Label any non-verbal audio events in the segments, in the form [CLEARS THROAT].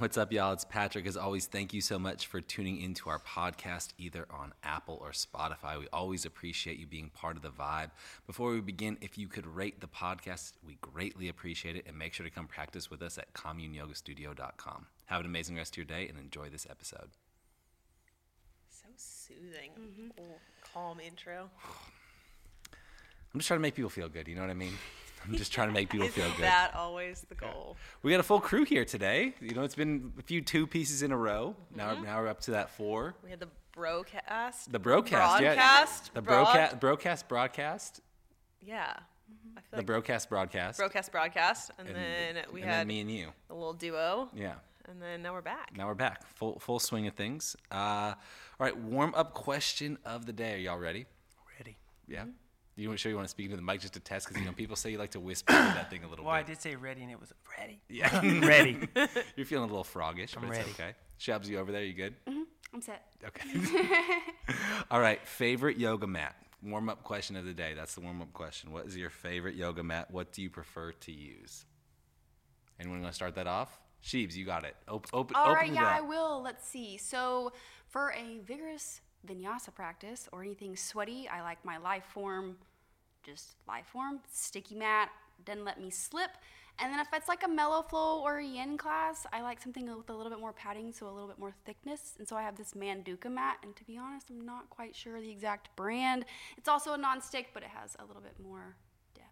What's up, y'all? It's Patrick. As always, thank you so much for tuning into our podcast, either on Apple or Spotify. We always appreciate you being part of the vibe. Before we begin, if you could rate the podcast, we greatly appreciate it. And make sure to come practice with us at communeyogastudio.com. Have an amazing rest of your day and enjoy this episode. So soothing. Oh, calm intro. [SIGHS] I'm just trying to make people feel good. You know what I mean? [LAUGHS] I'm just trying to make people feel good. Isn't that always the goal? We got a full crew here today. You know, it's been a few two pieces in a row. Now, Mm-hmm. now we're up to that four. We had the broadcast. The broadcast, yeah. broadcast. The broadcast, broadcast, broadcast. Yeah. I feel The like broadcast, broadcast. broadcast, broadcast, and, And- then we and had then me and you. a little duo, Yeah. and then now we're back. Now we're back, full full swing of things. Uh, all right, warm up question of the day. Are y'all ready? Ready. Yeah. You want sure you want to speak into the mic just to test because you know people say you like to whisper into that thing a little bit. Well, I did say ready, and it was ready. Yeah. [LAUGHS] ready. [LAUGHS] You're feeling a little froggish, but I'm it's ready. okay. Shabs, you over there? You good? Mm. I'm set. Okay. [LAUGHS] All right. Favorite yoga mat. Warm up question of the day. That's the warm up question. What is your favorite yoga mat? What do you prefer to use? Anyone want to start that off? Sheebs, you got it. Op- open, All open right, it yeah, I will. Let's see. So, for a vigorous vinyasa practice or anything sweaty, I like my Liforme, just Liforme, sticky mat, doesn't let me slip. And then if it's like a mellow flow or a yin class, I like something with a little bit more padding, so a little bit more thickness. And so I have this Manduka mat, and to be honest, I'm not quite sure the exact brand. It's also a non-stick, but it has a little bit more depth.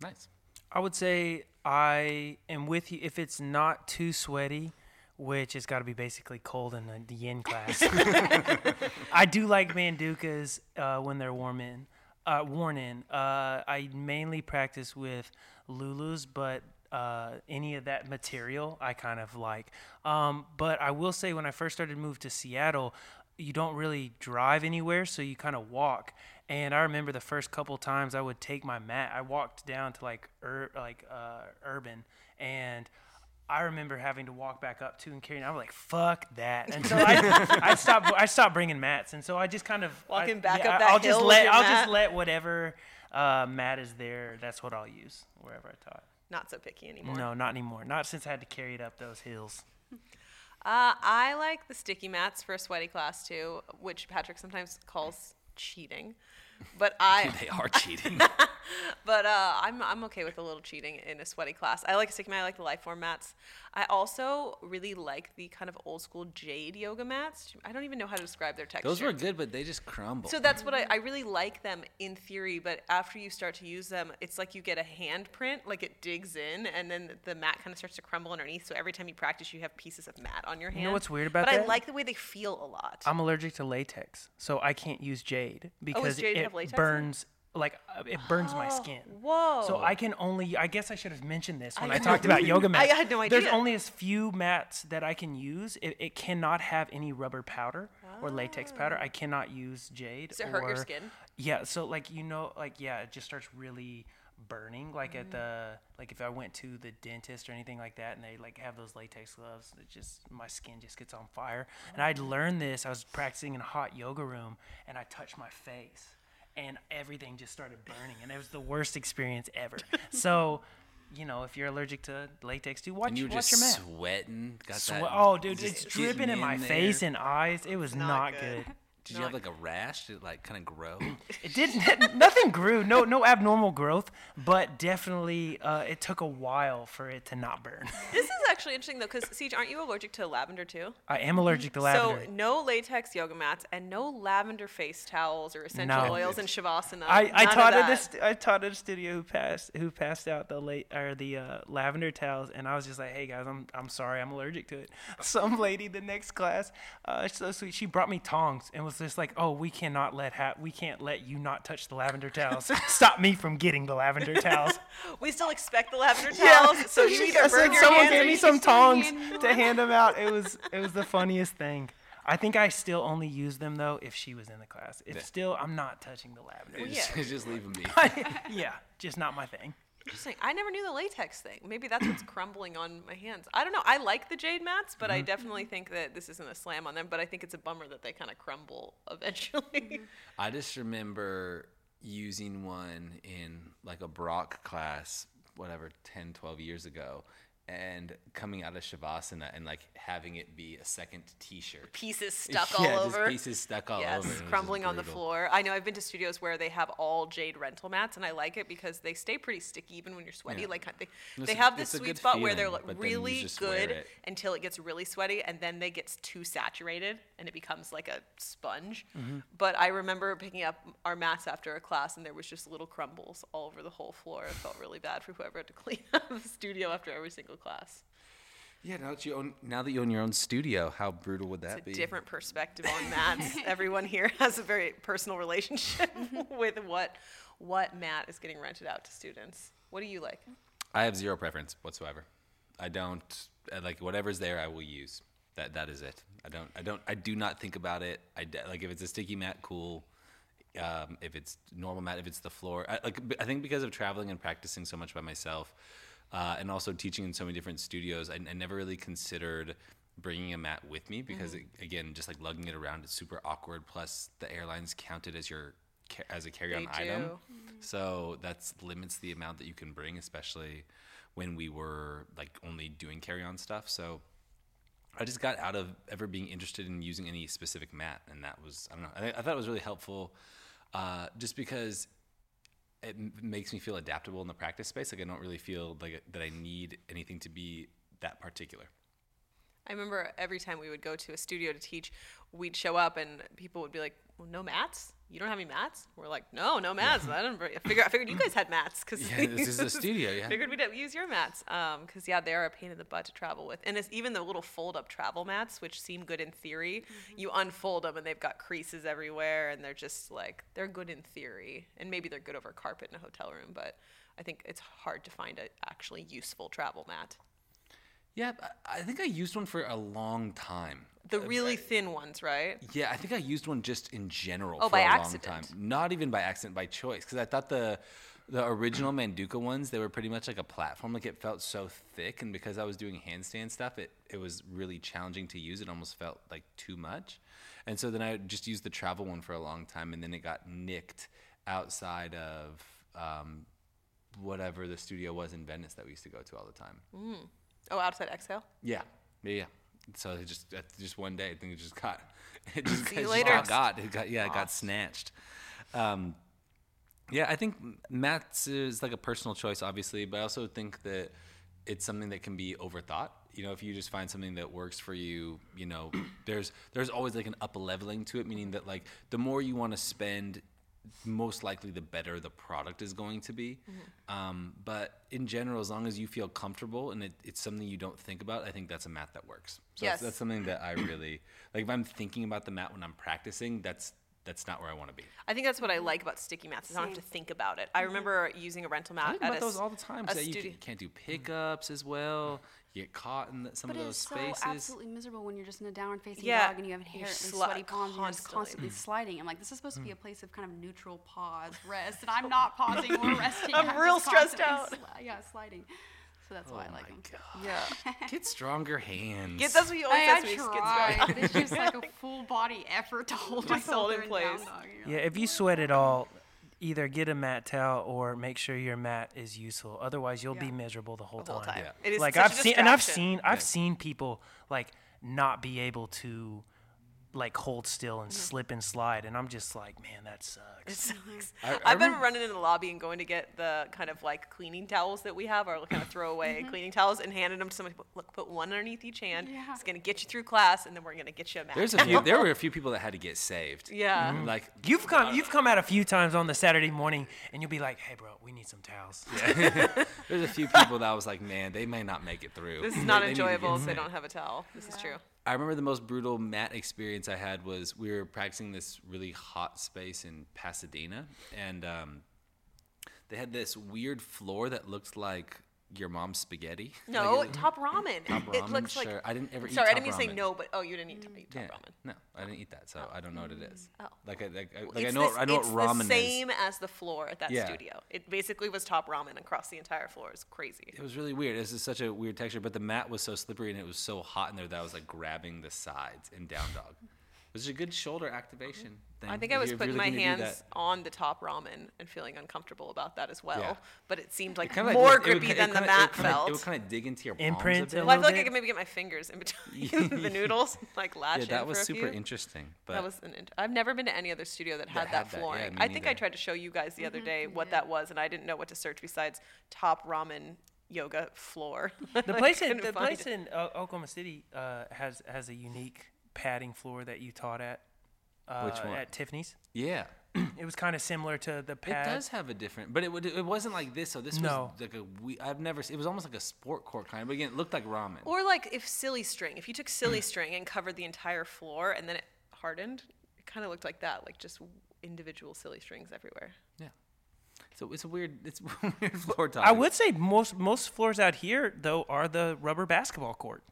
Nice. I would say I am with you if it's not too sweaty, which it's got to be basically cold in the, the yin class. [LAUGHS] I do like mandukas uh, when they're warm in, uh, worn in. Uh, I mainly practice with Lulus, but uh, any of that material I kind of like. Um, but I will say when I first started to move to Seattle, you don't really drive anywhere, so you kind of walk. And I remember the first couple times I would take my mat. I walked down to like ur- like uh, urban, and I remember having to walk back up to and carry. And I was like, "Fuck that!" And so [LAUGHS] I, I stopped. I stopped bringing mats, and so I just kind of Walking I, back yeah, up that I'll hill just let I'll mat. just let whatever uh, mat is there. That's what I'll use wherever I taught. Not so picky anymore. No, not anymore. Not since I had to carry it up those hills. Uh, I like the sticky mats for a sweaty class too, which Patrick sometimes calls cheating. But I, [LAUGHS] They are cheating. [LAUGHS] but uh, I'm I'm okay with a little cheating in a sweaty class. I like a sticky mat. I like the Liforme mats. I also really like the kind of old school jade yoga mats. I don't even know how to describe their texture. Those were good, but they just crumble. So that's what I, I really like them in theory, but after you start to use them, it's like you get a handprint, like it digs in, and then the mat kind of starts to crumble underneath. So every time you practice, you have pieces of mat on your hand. You know what's weird about that? but I like the way they feel a lot. I'm allergic to latex, so I can't use jade because Oh, jade it latex burns like uh, it burns my skin. whoa. So I can only I guess I should have mentioned this when I, talked about yoga mats. [LAUGHS] I had no idea. There's only as few mats that I can use. It, it cannot have any rubber powder or latex powder. I cannot use jade. Does it hurt your skin? Yeah, so like you know like yeah, it just starts really burning like at the like if I went to the dentist or anything like that and they like have those latex gloves it just my skin just gets on fire and I'd learned this I was practicing in a hot yoga room and I touched my face and everything just started burning and it was the worst experience ever so you know if you're allergic to latex do watch, and you were watch just your mat sweating. Got Swe- that, oh dude it's getting dripping in my there. face and eyes it was not not, good. good. Did you have like a rash? Did it like kind of grow? [CLEARS THROAT] It didn't. Nothing grew. No, no abnormal growth. But definitely, uh, it took a while for it to not burn. [LAUGHS] this is actually interesting though, because Siege, aren't you allergic to lavender too? I am allergic to lavender. So no latex yoga mats and no lavender face towels or essential No. oils and shavasana. I, I taught at that. a st- I taught at a studio who passed who passed out the late or the uh, lavender towels, and I was just like, "Hey guys, I'm I'm sorry, I'm allergic to it." [LAUGHS] Some lady the next class, uh, so sweet, she brought me tongs and was just like, "Oh, we cannot let ha- we can't let you not touch the lavender towels. Stop me from getting the lavender [LAUGHS] towels." We still expect the lavender towels, yeah, so you she- [LAUGHS] either so burn your someone hands or gave me some tongs to hand them out. It was [LAUGHS] it was the funniest thing. I think I still only use them though if she was in the class. If still, I'm not touching the lavender. It's yeah. just, it's just leaving me. yeah, just not my thing. Interesting. I never knew the latex thing. Maybe that's what's crumbling on my hands. I don't know. I like the jade mats, but I mm-hmm. definitely mm-hmm. think that this isn't a slam on them. But I think it's a bummer that they kind of crumble [LAUGHS] eventually. Mm-hmm. I just remember using one in like a Brock class, whatever, 10, 12 years ago. And coming out of shavasana and like having it be a second T-shirt. Pieces [LAUGHS] stuck yeah, all just over. pieces stuck all yes, over. it. It was just crumbling on the floor. I know I've been to studios where they have all jade rental mats, and I like it because they stay pretty sticky even when you're sweaty Yeah. Like they, It's they a- have this sweet good spot where they're like but then you really good it. until it gets really sweaty, and then they gets too saturated and it becomes like a sponge. Mm-hmm. But I remember picking up our mats after a class, and there was just little crumbles all over the whole floor. It felt really bad for whoever had to [LAUGHS] clean up the studio after every single class. Yeah, now that you own now that you own your own studio, how brutal would that It's a be? different perspective on mats. [LAUGHS] Everyone here has a very personal relationship [LAUGHS] [LAUGHS] with what what mat is getting rented out to students. What do you like? I have zero preference whatsoever. I don't like whatever's there. I will use. That that is it. I don't I don't I do not think about it. I d- like if it's a sticky mat, cool. Um, if it's normal mat, if it's the floor, I, like b- I think because of traveling and practicing so much by myself, uh, and also teaching in so many different studios, I, I never really considered bringing a mat with me because it, again, just like lugging it around, it's super awkward. Plus, the airlines count it as your as a carry-on They item. do. So that's limits the amount that you can bring, especially when we were like only doing carry on stuff. So I just got out of ever being interested in using any specific mat, and that was I don't know. I, I thought it was really helpful, uh, just because it makes me feel adaptable in the practice space. Like I don't really feel like that I need anything to be that particular. I remember every time we would go to a studio to teach, we'd show up and people would be like, well, "No mats? You don't have any mats?" We're like, "No, no mats." I didn't. bring- I figured. I figured you guys had mats because Yeah, this is a studio. Yeah. Figured we'd use your mats, um, because yeah, they are a pain in the butt to travel with, and it's even the little fold-up travel mats, which seem good in theory. Mm-hmm. You unfold them and they've got creases everywhere, and they're just like they're good in theory, and maybe they're good over carpet in a hotel room, but I think it's hard to find a actually useful travel mat. Yeah, I I think I used one for a long time. The really thin ones, right? Yeah, I think I used one just in general Oh, for by a long accident. time. Not even by accident, by choice. Because I thought the the original [CLEARS THROAT] Manduka ones, they were pretty much like a platform. Like it felt so thick, and because I was doing handstand stuff, it it was really challenging to use. It almost felt like too much. And so then I just used the travel one for a long time, and then it got nicked outside of um, whatever the studio was in Venice that we used to go to all the time. Oh, outside exhale. Yeah, yeah, yeah. So it just uh, just one day, I think it just got [LAUGHS] it just, See you it just later. got, got it got yeah, it got snatched. Um, yeah, I think mats is like a personal choice, obviously, but I also think that it's something that can be overthought. You know, if you just find something that works for you, you know, there's there's always like an up leveling to it, meaning that like the more you want to spend, most likely the better the product is going to be. Mm-hmm. Um, but in general, as long as you feel comfortable and it, it's something you don't think about, I think that's a mat that works. So Yes. that's, that's something that I really like. If I'm thinking about the mat when I'm practicing, that's that's not where I want to be. I think that's what I like about sticky mats. Is I don't have to think about it. I mm-hmm. remember using a rental mat I think at about a those all the time. a So you studio- can- can't do mm-hmm. pickups as well. You get caught in the, some But of it's so absolutely miserable when you're just in a downward facing Yeah, dog and you have you're inherently sli- sweaty palms and you're just constantly. constantly sliding. I'm like, this is supposed to be hmm. a place of kind of neutral pause, rest, and I'm not pausing or [LAUGHS] resting. I'm real stressed out. sli- yeah, sliding. So that's why I Oh like my them. God. Yeah. [LAUGHS] Get stronger hands. Get, that's what you always I, I says to get try, strong. it's just like a [LAUGHS] full body effort to hold Just myself in in place. dog. you're Yeah, if you sweat at all, either get a mat towel or make sure your mat is useful. Otherwise, you'll be miserable the whole The whole time. time. Yeah. It is like such I've a seen, and I've seen, I've Yeah. seen people like not be able to like hold still and mm-hmm. slip and slide, and I'm just like, man, that sucks. It sucks. Mm-hmm. I- I I've been remember- running in the lobby and going to get the kind of like cleaning towels that we have, our kind of throwaway mm-hmm. cleaning towels, and handing them to somebody. Look, put one underneath each hand. Yeah. It's gonna get you through class, and then we're gonna get you a mat. There's a few. There were a few people that had to get saved. yeah. Like You've come, uh, you've come out a few times on the Saturday morning, and you'll be like, hey, bro, we need some towels. [LAUGHS] there's a few people that I was like, man, they may not make it through. This is not they need to get enjoyable if they don't have a towel. This is true. I remember the most brutal mat experience I had was we were practicing this really hot space in Pasadena, and um, they had this weird floor that looked like your mom's spaghetti. No, Like, it- top ramen. Top it ramen, looks like. sure. I didn't ever eat Sorry, I didn't mean to say no, but oh, you didn't eat top, eat top yeah, ramen. no, I didn't eat that, so I don't know what it is. Oh. Like, I, like, like I know, this- I know it's what ramen the is. same as the floor at that Yeah. studio. It basically was top ramen across the entire floor. It's crazy. It was really weird. This is such a weird texture, but the mat was so slippery and it was so hot in there that I was like grabbing the sides in down dog. It which is a good shoulder activation thing. I think I was you're putting really my hands on the top ramen and feeling uncomfortable about that as well. Yeah. But it seemed like Kinda more it would grippy ki- it than the kinda- mat it kinda, felt. It would kind of dig into your palms Imprint a a bit. well, I little feel like I could maybe get my fingers in between [LAUGHS] [LAUGHS] the noodles, like latch Yeah, that was for a super few. interesting. But That was an. Int- I've never been to any other studio that had That that, had that, yeah, flooring. me I think I tried to show you guys the other day what yeah. that was, and I didn't know what to search besides top ramen yoga floor. [LAUGHS] The place in the place in Oklahoma City uh, has has a unique padding floor that you taught at. Uh, Which one? At Tiffany's. yeah, [CLEARS THROAT] It was kind of similar to the pad. it does have a different, but it would it wasn't like this. So this No. was like a we. I've never. It was almost like a sport court kind of. But again, it looked like ramen. Or like if silly string, if you took silly [CLEARS THROAT] string and covered the entire floor and then it hardened, it kind of looked like that, like just individual silly strings everywhere. yeah. So it's a weird. It's a [LAUGHS] weird floor type. I would say most most floors out here though are the rubber basketball court.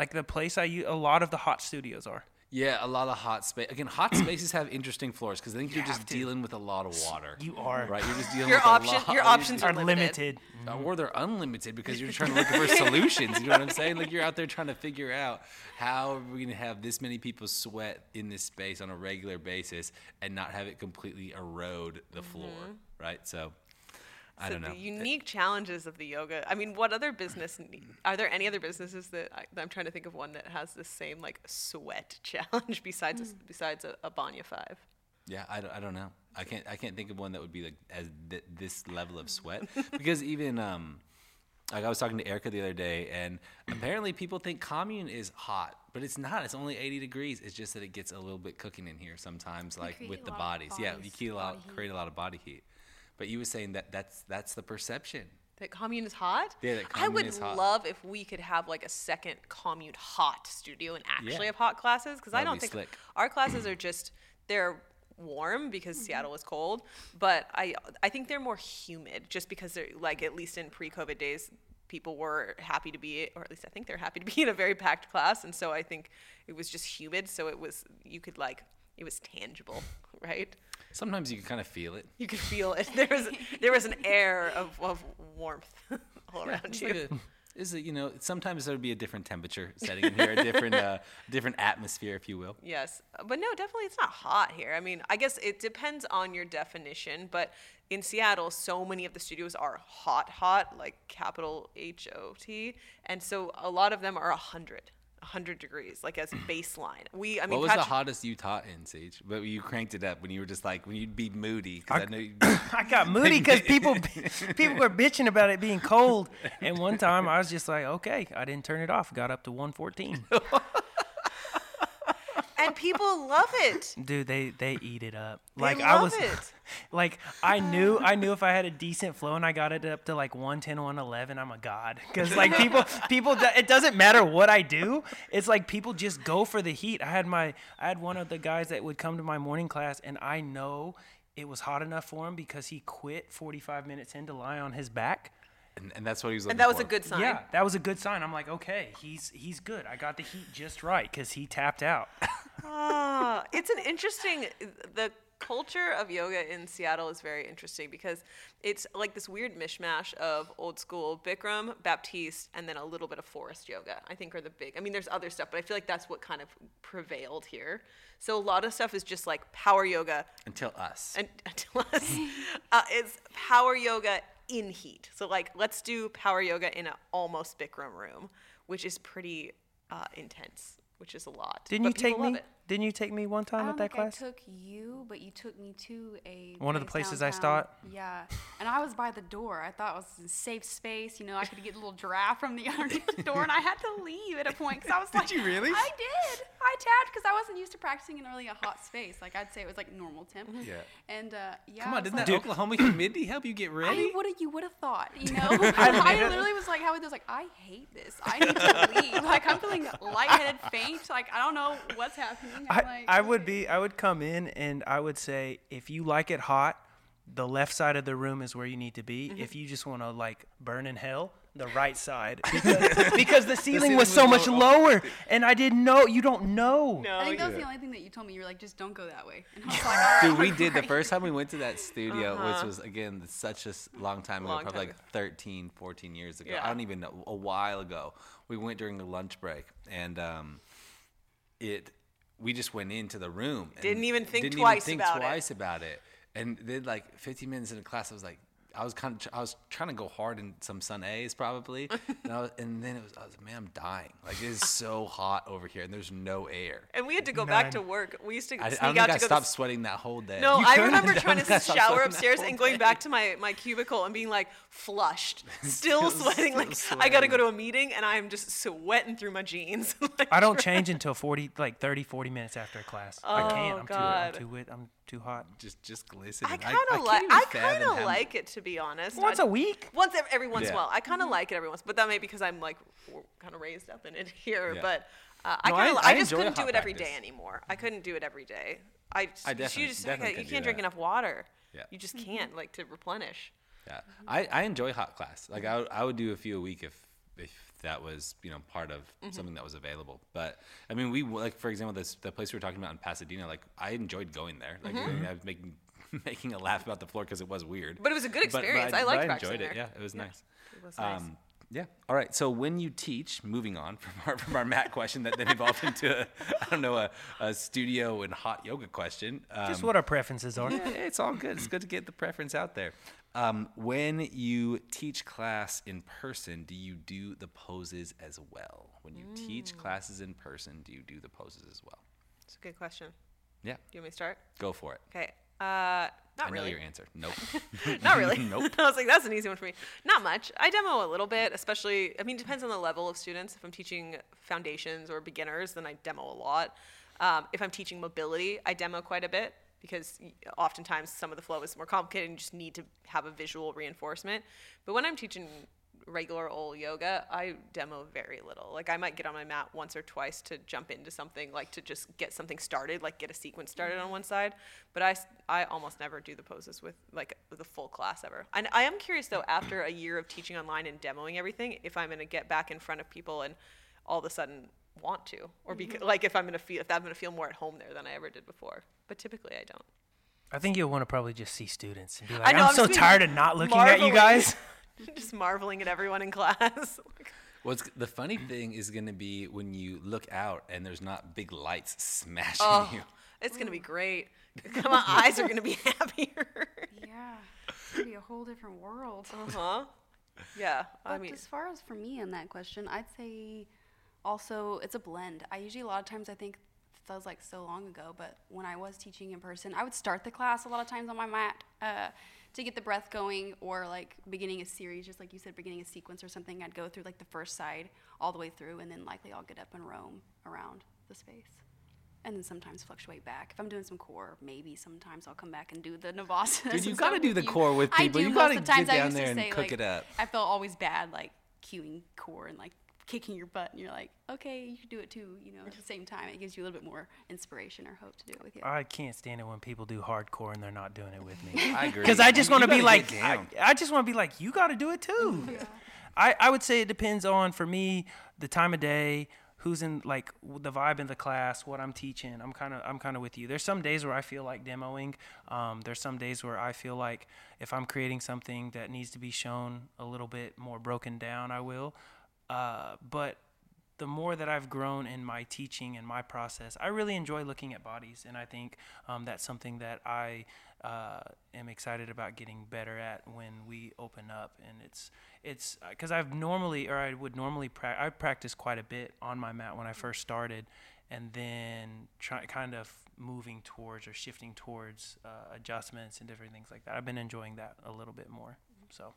Like the place I u- a lot of the hot studios are. Yeah, a lot of hot space. Again, hot spaces have interesting floors because I think you're just to. dealing with a lot of water. You are right. You're just dealing Your with a lot- your options are are limited. Uh, or they're unlimited because you're trying to look for solutions. You know what I'm saying? Like you're out there trying to figure out how are we going to have this many people sweat in this space on a regular basis and not have it completely erode the floor, right? So I so don't know. the unique challenges of the yoga. I mean, what other business? ne- Are there any other businesses that I, I'm trying to think of one that has the same like sweat [LAUGHS] challenge besides a, besides a, a Banya Five? Yeah, I don't, I don't know. I can't I can't think of one that would be like as th- this level of sweat [LAUGHS] because even um like I was talking to Erica the other day and apparently people think commune is hot, but it's not. It's only 80 degrees. It's just that it gets a little bit cooking in here sometimes like with the lot of bodies. Yeah, you create a lot create a lot of body heat. But you were saying that that's that's the perception. That commune is hot. Yeah, that I commune would is hot. love if we could have like a second commune hot studio and actually Yeah. have hot classes because I don't be think slick. our classes are just they're warm because Mm-hmm. Seattle is cold, but I I think they're more humid just because they're like at least in pre-COVID days people were happy to be or at least I think they're happy to be [LAUGHS] in a very packed class and so I think it was just humid so it was you could like it was tangible, [LAUGHS] right? Sometimes you can kind of feel it. You could feel it. [LAUGHS] There was there was an air of, of warmth [LAUGHS] all Yeah, around you. like a, is it, you know, sometimes there would be a different temperature setting in here, a different uh, different atmosphere, if you will. Yes, but no, definitely it's not hot here. I mean, I guess it depends on your definition, but in Seattle, so many of the studios are hot, hot, like capital H O T, and so a lot of them are a 100, 100 degrees, like as [CLEARS THROAT] baseline. We, I mean, what was the hottest you taught in Sage? But you cranked it up when you were just like when you'd be moody because I, know you, [COUGHS] I got [LAUGHS] moody because people [LAUGHS] people were bitching about it being cold, and one time I was just like, okay, I didn't turn it off. Got up to 114. [LAUGHS] and people love it. Dude, they they eat it up. They Like I was it. [LAUGHS] like I knew I knew if I had a decent flow and I got it up to like 110 111, I'm a god. Cuz like people [LAUGHS] people it doesn't matter what I do. It's like people just go for the heat. I had my I had one of the guys that would come to my morning class and I know it was hot enough for him because he quit 45 minutes in to lie on his back. And, and that's what he was. Looking And that was for. a good sign. Yeah, that was a good sign. I'm like, okay, he's he's good. I got the heat just right because he tapped out. [LAUGHS] Ah, it's an interesting the culture of yoga in Seattle is very interesting because it's like this weird mishmash of old school Bikram, Baptiste, and then a little bit of Forrest yoga. I think are the big. I mean, there's other stuff, but I feel like that's what kind of prevailed here. So a lot of stuff is just like power yoga until us. and [LAUGHS] until us uh, is power yoga in heat. So like, let's do power yoga in an almost Bikram room, which is pretty uh, intense, which is a lot. Didn't But you take me? It. Didn't you take me one time at that class? I took you, but you took me to a One of the place places I downtown. start? Yeah, and I was by the door. I thought it was a safe space. You know, I could get a little draft from the [LAUGHS] underneath the door, and I had to leave at a point because I was [LAUGHS] like, "Did you really? I did. I tapped because I wasn't used to practicing in really a hot space. Like I'd say it was like normal temp. Yeah. And uh, yeah, Come on, didn't like, that Oklahoma humidity help you get ready? I would have, you would have thought, you know. [LAUGHS] I literally was like, how was like, I hate this. I need to leave. Like I'm feeling lightheaded, faint. Like I don't know what's happening. I'm like, I would be I would come in and I would say if you like it hot, the left side of the room is where you need to be. Mm-hmm. If you just want to like burn in hell, the [LAUGHS] right side because, because the ceiling ceiling was was so much lower. lower and I didn't know. You don't know. No, I think that was yeah. the only thing that you told me. You were like, just don't go that way. And [LAUGHS] like, all right, Dude, we did the [LAUGHS] first time we went to that studio, Uh-huh. which was again such a long time ago, Long probably time like ago. 13, 14 years ago. Yeah. I don't even know, a while ago. We went during the lunch break, and um, it we just went into the room. and Didn't even think about it. didn't twice think about it. twice about it. And then like 15 minutes into class, I was like, I was kind of, I was trying to go hard in some sun A's probably, [LAUGHS] and, I was, and then it was, I was, like man, I'm dying. Like it is so [LAUGHS] hot over here, and there's no air. And we had to go back to work. We used to I, I sneak don't out think I to go stopped to sweating that whole day. No, You I remember [LAUGHS] trying to think I shower upstairs and going day. back to my, my cubicle and being like flushed, still, Still- sweating. still like I got to go to a meeting and I'm just sweating through my jeans. Like, I don't change until 40, like 30, 40 minutes after a class. I oh, can't. Oh, I'm God. too, I'm too wet. I'm too hot. just just glistening. I kind of like. even I fathom kind of like it to be honest. Once I- a week? Once ev- every once in a while, I kind of mm-hmm. like it every once, but that may be because I'm like kind of raised up in it [LAUGHS] here. Yeah. But uh, I kind of, I- I, I just couldn't do hot it every day practice. anymore. I mm-hmm. couldn't do it every day. I, just, I you definitely- just definitely you can't drink that. enough water. Yeah. You just can't like to replenish. Yeah, I, I enjoy hot class. Like mm-hmm. I, would- I would do a few a week if if that was you know part of Mm-hmm. something that was available. But I mean, we like for example this the place we were talking about in Pasadena. Like I enjoyed going there. Like Mm-hmm. I was making [LAUGHS] making a laugh about the floor because it was weird. But it was a good But- but experience. I liked I enjoyed it. there. Yeah, it was nice. It was nice. Um, yeah. All right. So when you teach, moving on from our from our mat question that then evolved into a, I don't know a, a studio and hot yoga question. Um, Just what our preferences are. yeah, it's all good. It's good to get the preference out there. Um, when you teach class in person, do you do the poses as well? When you teach classes in person, do you do the poses as well? It's a good question. Yeah, Do you want me to start? go for it. Okay. Uh, not I know your answer. Nope. [LAUGHS] Not really. [LAUGHS] Nope. [LAUGHS] I was like, that's an easy one for me. Not much. I demo a little bit, especially, I mean, it depends on the level of students. If I'm teaching foundations or beginners, then I demo a lot. Um, if I'm teaching mobility, I demo quite a bit because oftentimes some of the flow is more complicated and you just need to have a visual reinforcement. But when I'm teaching regular old yoga, I demo very little. Like I might get on my mat once or twice to jump into something, like to just get something started, like get a sequence started on mm-hmm. one side. But I, I almost never do the poses with like the full class ever. And I am curious though, after a year of teaching online and demoing everything, if I'm gonna get back in front of people and all of a sudden want to, or be like if I'm gonna feel if I'm gonna feel more at home there than I ever did before. But typically I don't. I think you'll want to probably just see students and be I like, know, I'm, I'm so tired of not looking at you guys. [LAUGHS] [LAUGHS] just marveling at everyone in class. [LAUGHS] What's the funny thing is going to be when you look out and there's not big lights smashing Oh, you. it's gonna be great. My eyes are gonna be happier. Yeah, it's gonna be a whole different world. Uh huh. Yeah. I But mean, as far as for me in that question, I'd say also it's a blend. I usually a lot of times I think that was like so long ago, but when I was teaching in person, I would start the class a lot of times on my mat uh, to get the breath going, or like beginning a series, just like you said, beginning a sequence or something. I'd go through like the first side all the way through, and then likely I'll get up and roam around the space. And then sometimes fluctuate back. If I'm doing some core, maybe sometimes I'll come back and do the [LAUGHS] Navasana. Dude, you [LAUGHS] gotta do the you. core with I people. do You the times. get down there and say, cook like, it up. I felt always bad, like cueing core and like kicking your butt, and you're like, okay, you can do it too. You know, at the same time, it gives you a little bit more inspiration or hope to do it with you. I can't stand it when people do hardcore and they're not doing it with me. [LAUGHS] I agree. Because I just want to be like, I. I just want to be like, you got to do it too. [LAUGHS] I, I would say it depends on, for me, the time of day, who's in like the vibe in the class, what I'm teaching. I'm kind of I'm kind of with you. There's some days where I feel like demoing. Um, there's some days where I feel like if I'm creating something that needs to be shown a little bit more broken down, I will. Uh, but the more that I've grown in my teaching and my process, I really enjoy looking at bodies, and I think um, that's something that I uh, am excited about getting better at when we open up. And it's it's because I've normally or I would normally pra- I practice quite a bit on my mat when I first started, and then try kind of moving towards or shifting towards uh, adjustments and different things like that. I've been enjoying that a little bit more. So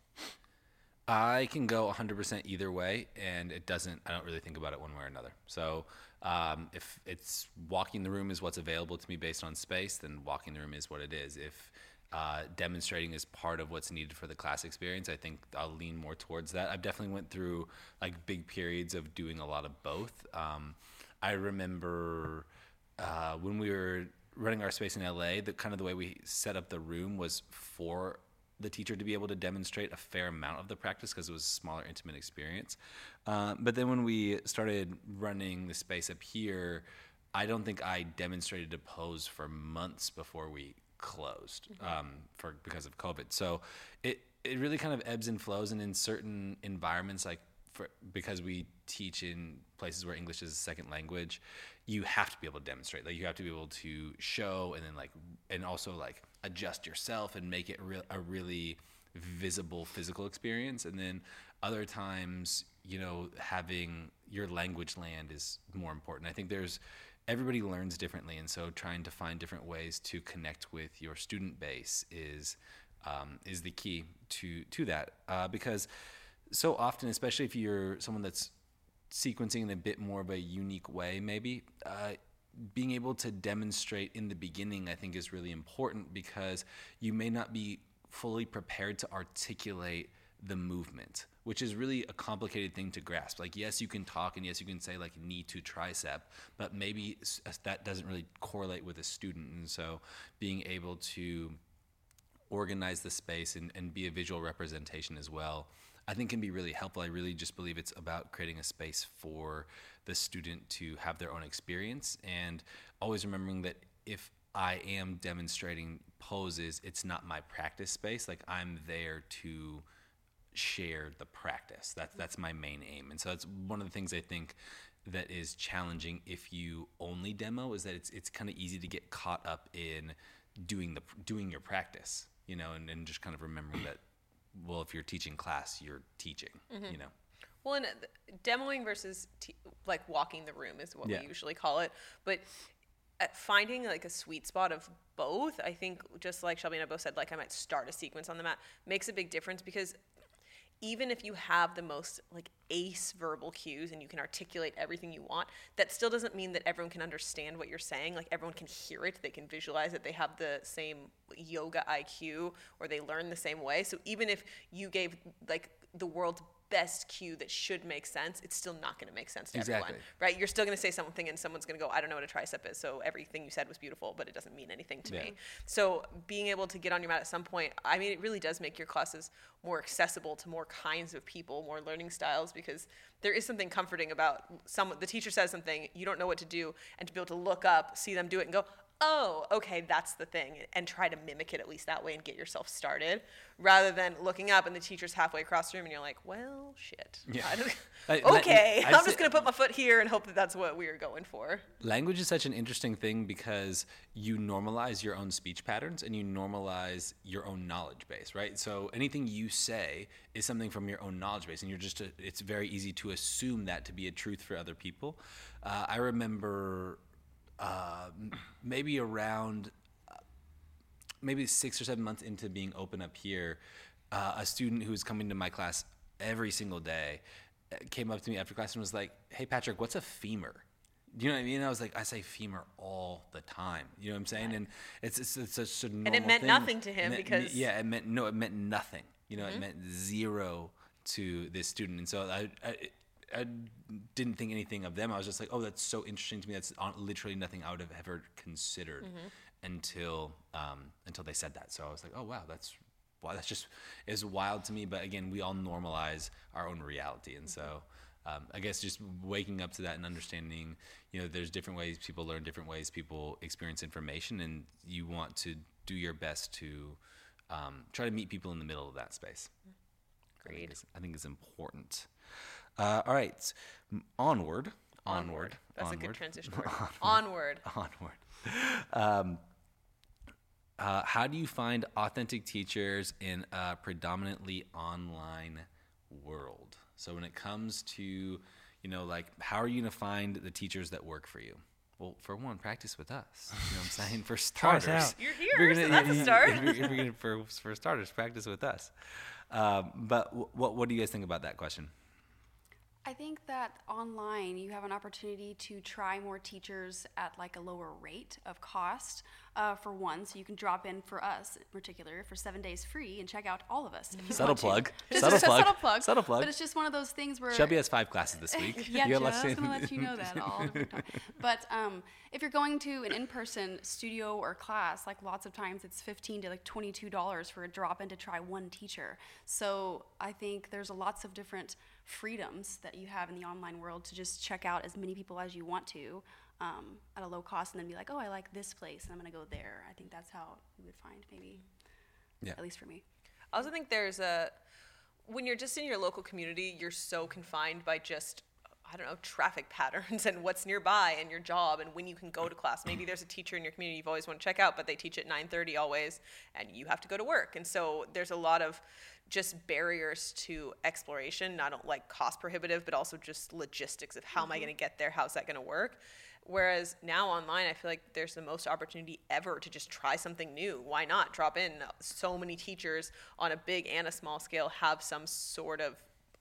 I can go 100% either way, and it doesn't, I don't really think about it one way or another. So um, if it's walking the room is what's available to me based on space, then walking the room is what it is. If uh, demonstrating is part of what's needed for the class experience, I think I'll lean more towards that. I've definitely went through like big periods of doing a lot of both. Um, I remember uh, when we were running our space in LA, the kind of the way we set up the room was for the teacher to be able to demonstrate a fair amount of the practice because it was a smaller, intimate experience. Uh, but then when we started running the space up here, I don't think I demonstrated a pose for months before we closed um, for because of COVID. So it it really kind of ebbs and flows, and in certain environments, like for, because we teach in places where English is a second language, you have to be able to demonstrate. Like you have to be able to show and then like and also like adjust yourself and make it real a really visible physical experience. And then other times, you know, having your language land is more important. I think there's everybody learns differently, and so trying to find different ways to connect with your student base is um, is the key to to that uh, because so often, especially if you're someone that's sequencing in a bit more of a unique way, maybe. Uh, being able to demonstrate in the beginning, I think, is really important because you may not be fully prepared to articulate the movement, which is really a complicated thing to grasp. Like, yes, you can talk and yes, you can say like knee to tricep, but maybe that doesn't really correlate with a student. And so, being able to organize the space and, and be a visual representation as well I think can be really helpful. I really just believe it's about creating a space for the student to have their own experience and always remembering that if I am demonstrating poses, it's not my practice space. Like I'm there to share the practice. That's that's my main aim. And so that's one of the things I think that is challenging if you only demo is that it's it's kind of easy to get caught up in doing the doing your practice, you know, and, and just kind of remembering that well, if you're teaching class, you're teaching, mm-hmm. you know. Well, and uh, demoing versus te- like walking the room is what yeah. we usually call it. But uh, finding like a sweet spot of both, I think, just like Shelby and I both said, like I might start a sequence on the mat, makes a big difference because even if you have the most like ace verbal cues and you can articulate everything you want, that still doesn't mean that everyone can understand what you're saying. Like everyone can hear it, they can visualize it, they have the same yoga IQ or they learn the same way. So even if you gave like the world's best cue that should make sense, it's still not going to make sense to exactly. everyone, right? You're still going to say something, and someone's going to go, "I don't know what a tricep is," so everything you said was beautiful, but it doesn't mean anything to yeah. me. So being able to get on your mat at some point, I mean, it really does make your classes more accessible to more kinds of people, more learning styles, because there is something comforting about some. The teacher says something, you don't know what to do, and to be able to look up, see them do it, and go, oh, okay, that's the thing, and try to mimic it at least that way and get yourself started, rather than looking up and the teacher's halfway across the room and you're like, well, shit. Yeah. [LAUGHS] [LAUGHS] okay, I, am just gonna put my foot here and hope that that's what we are going for. Language is such an interesting thing because you normalize your own speech patterns and you normalize your own knowledge base, right? So anything you say is something from your own knowledge base, and you're just a, it's very easy to assume that to be a truth for other people. Uh, I remember uh, maybe around uh, maybe six or seven months into being open up here, uh, a student who was coming to my class every single day uh, came up to me after class and was like, "Hey Patrick, what's a femur?" Do you know what I mean? I was like, I say femur all the time. You know what I'm saying? Right. And it's it's, it's such a normal And it meant thing. nothing to him it because yeah, it meant no, it meant nothing. You know, mm-hmm. it meant zero to this student. And so I, I I didn't think anything of them. I was just like, oh, that's so interesting to me. That's literally nothing I would have ever considered mm-hmm. until um, until they said that. So I was like, oh wow, that's wow, that's just is wild to me. But again, we all normalize our own reality, and so. Um, I guess just waking up to that and understanding, you know, there's different ways people learn, different ways people experience information, and you want to do your best to um, try to meet people in the middle of that space. Great. I think it's, I think it's important. Uh, all right, onward. Onward. onward. That's onward. a good transition word. [LAUGHS] onward. Onward. Um, uh, how do you find authentic teachers in a predominantly online world? So when it comes to, you know, like how are you going to find the teachers that work for you? Well, for one, practice with us. You know what I'm saying? For [LAUGHS] starters, you're here, gonna, so that's a [LAUGHS] start. If you're, if you're gonna, for, for starters, practice with us. Um, but w- what what do you guys think about that question? I think that online you have an opportunity to try more teachers at like a lower rate of cost uh, for one. So you can drop in for us in particular for seven days free and check out all of us. Subtle [LAUGHS] plug. Subtle plug. subtle plug. Subtle plug. But it's just one of those things where Shelby has five classes this week. [LAUGHS] yeah, you just gonna let you know that all the time. But um, if you're going to an in-person studio or class, like lots of times it's fifteen to like twenty-two dollars for a drop-in to try one teacher. So I think there's lots of different freedoms that you have in the online world to just check out as many people as you want to um, at a low cost and then be like, oh, I like this place and I'm going to go there. I think that's how you would find maybe, yeah. at least for me. I also think there's a, when you're just in your local community, you're so confined by just I don't know traffic patterns [LAUGHS] and what's nearby and your job and when you can go to class. Maybe there's a teacher in your community you've always wanted to check out, but they teach at 9:30 always, and you have to go to work. And so there's a lot of just barriers to exploration, not like cost prohibitive, but also just logistics of how am I mm-hmm. going to get there? How's that going to work? Whereas now online, I feel like there's the most opportunity ever to just try something new. Why not drop in? So many teachers on a big and a small scale have some sort of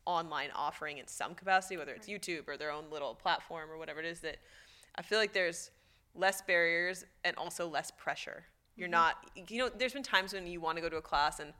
online offering in some capacity, whether it's YouTube or their own little platform or whatever it is. That I feel like there's less barriers and also less pressure. You're mm-hmm. not, you know, there's been times when you want to go to a class and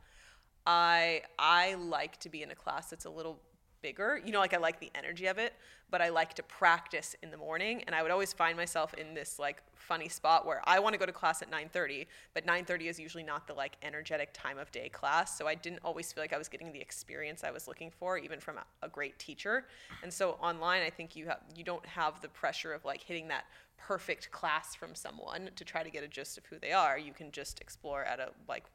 I I like to be in a class that's a little bigger. You know, like I like the energy of it, but I like to practice in the morning. And I would always find myself in this like funny spot where I want to go to class at 9:30, but 9:30 is usually not the like energetic time of day class. So I didn't always feel like I was getting the experience I was looking for, even from a, a great teacher. And so online, I think you have you don't have the pressure of like hitting that perfect class from someone to try to get a gist of who they are. You can just explore at a like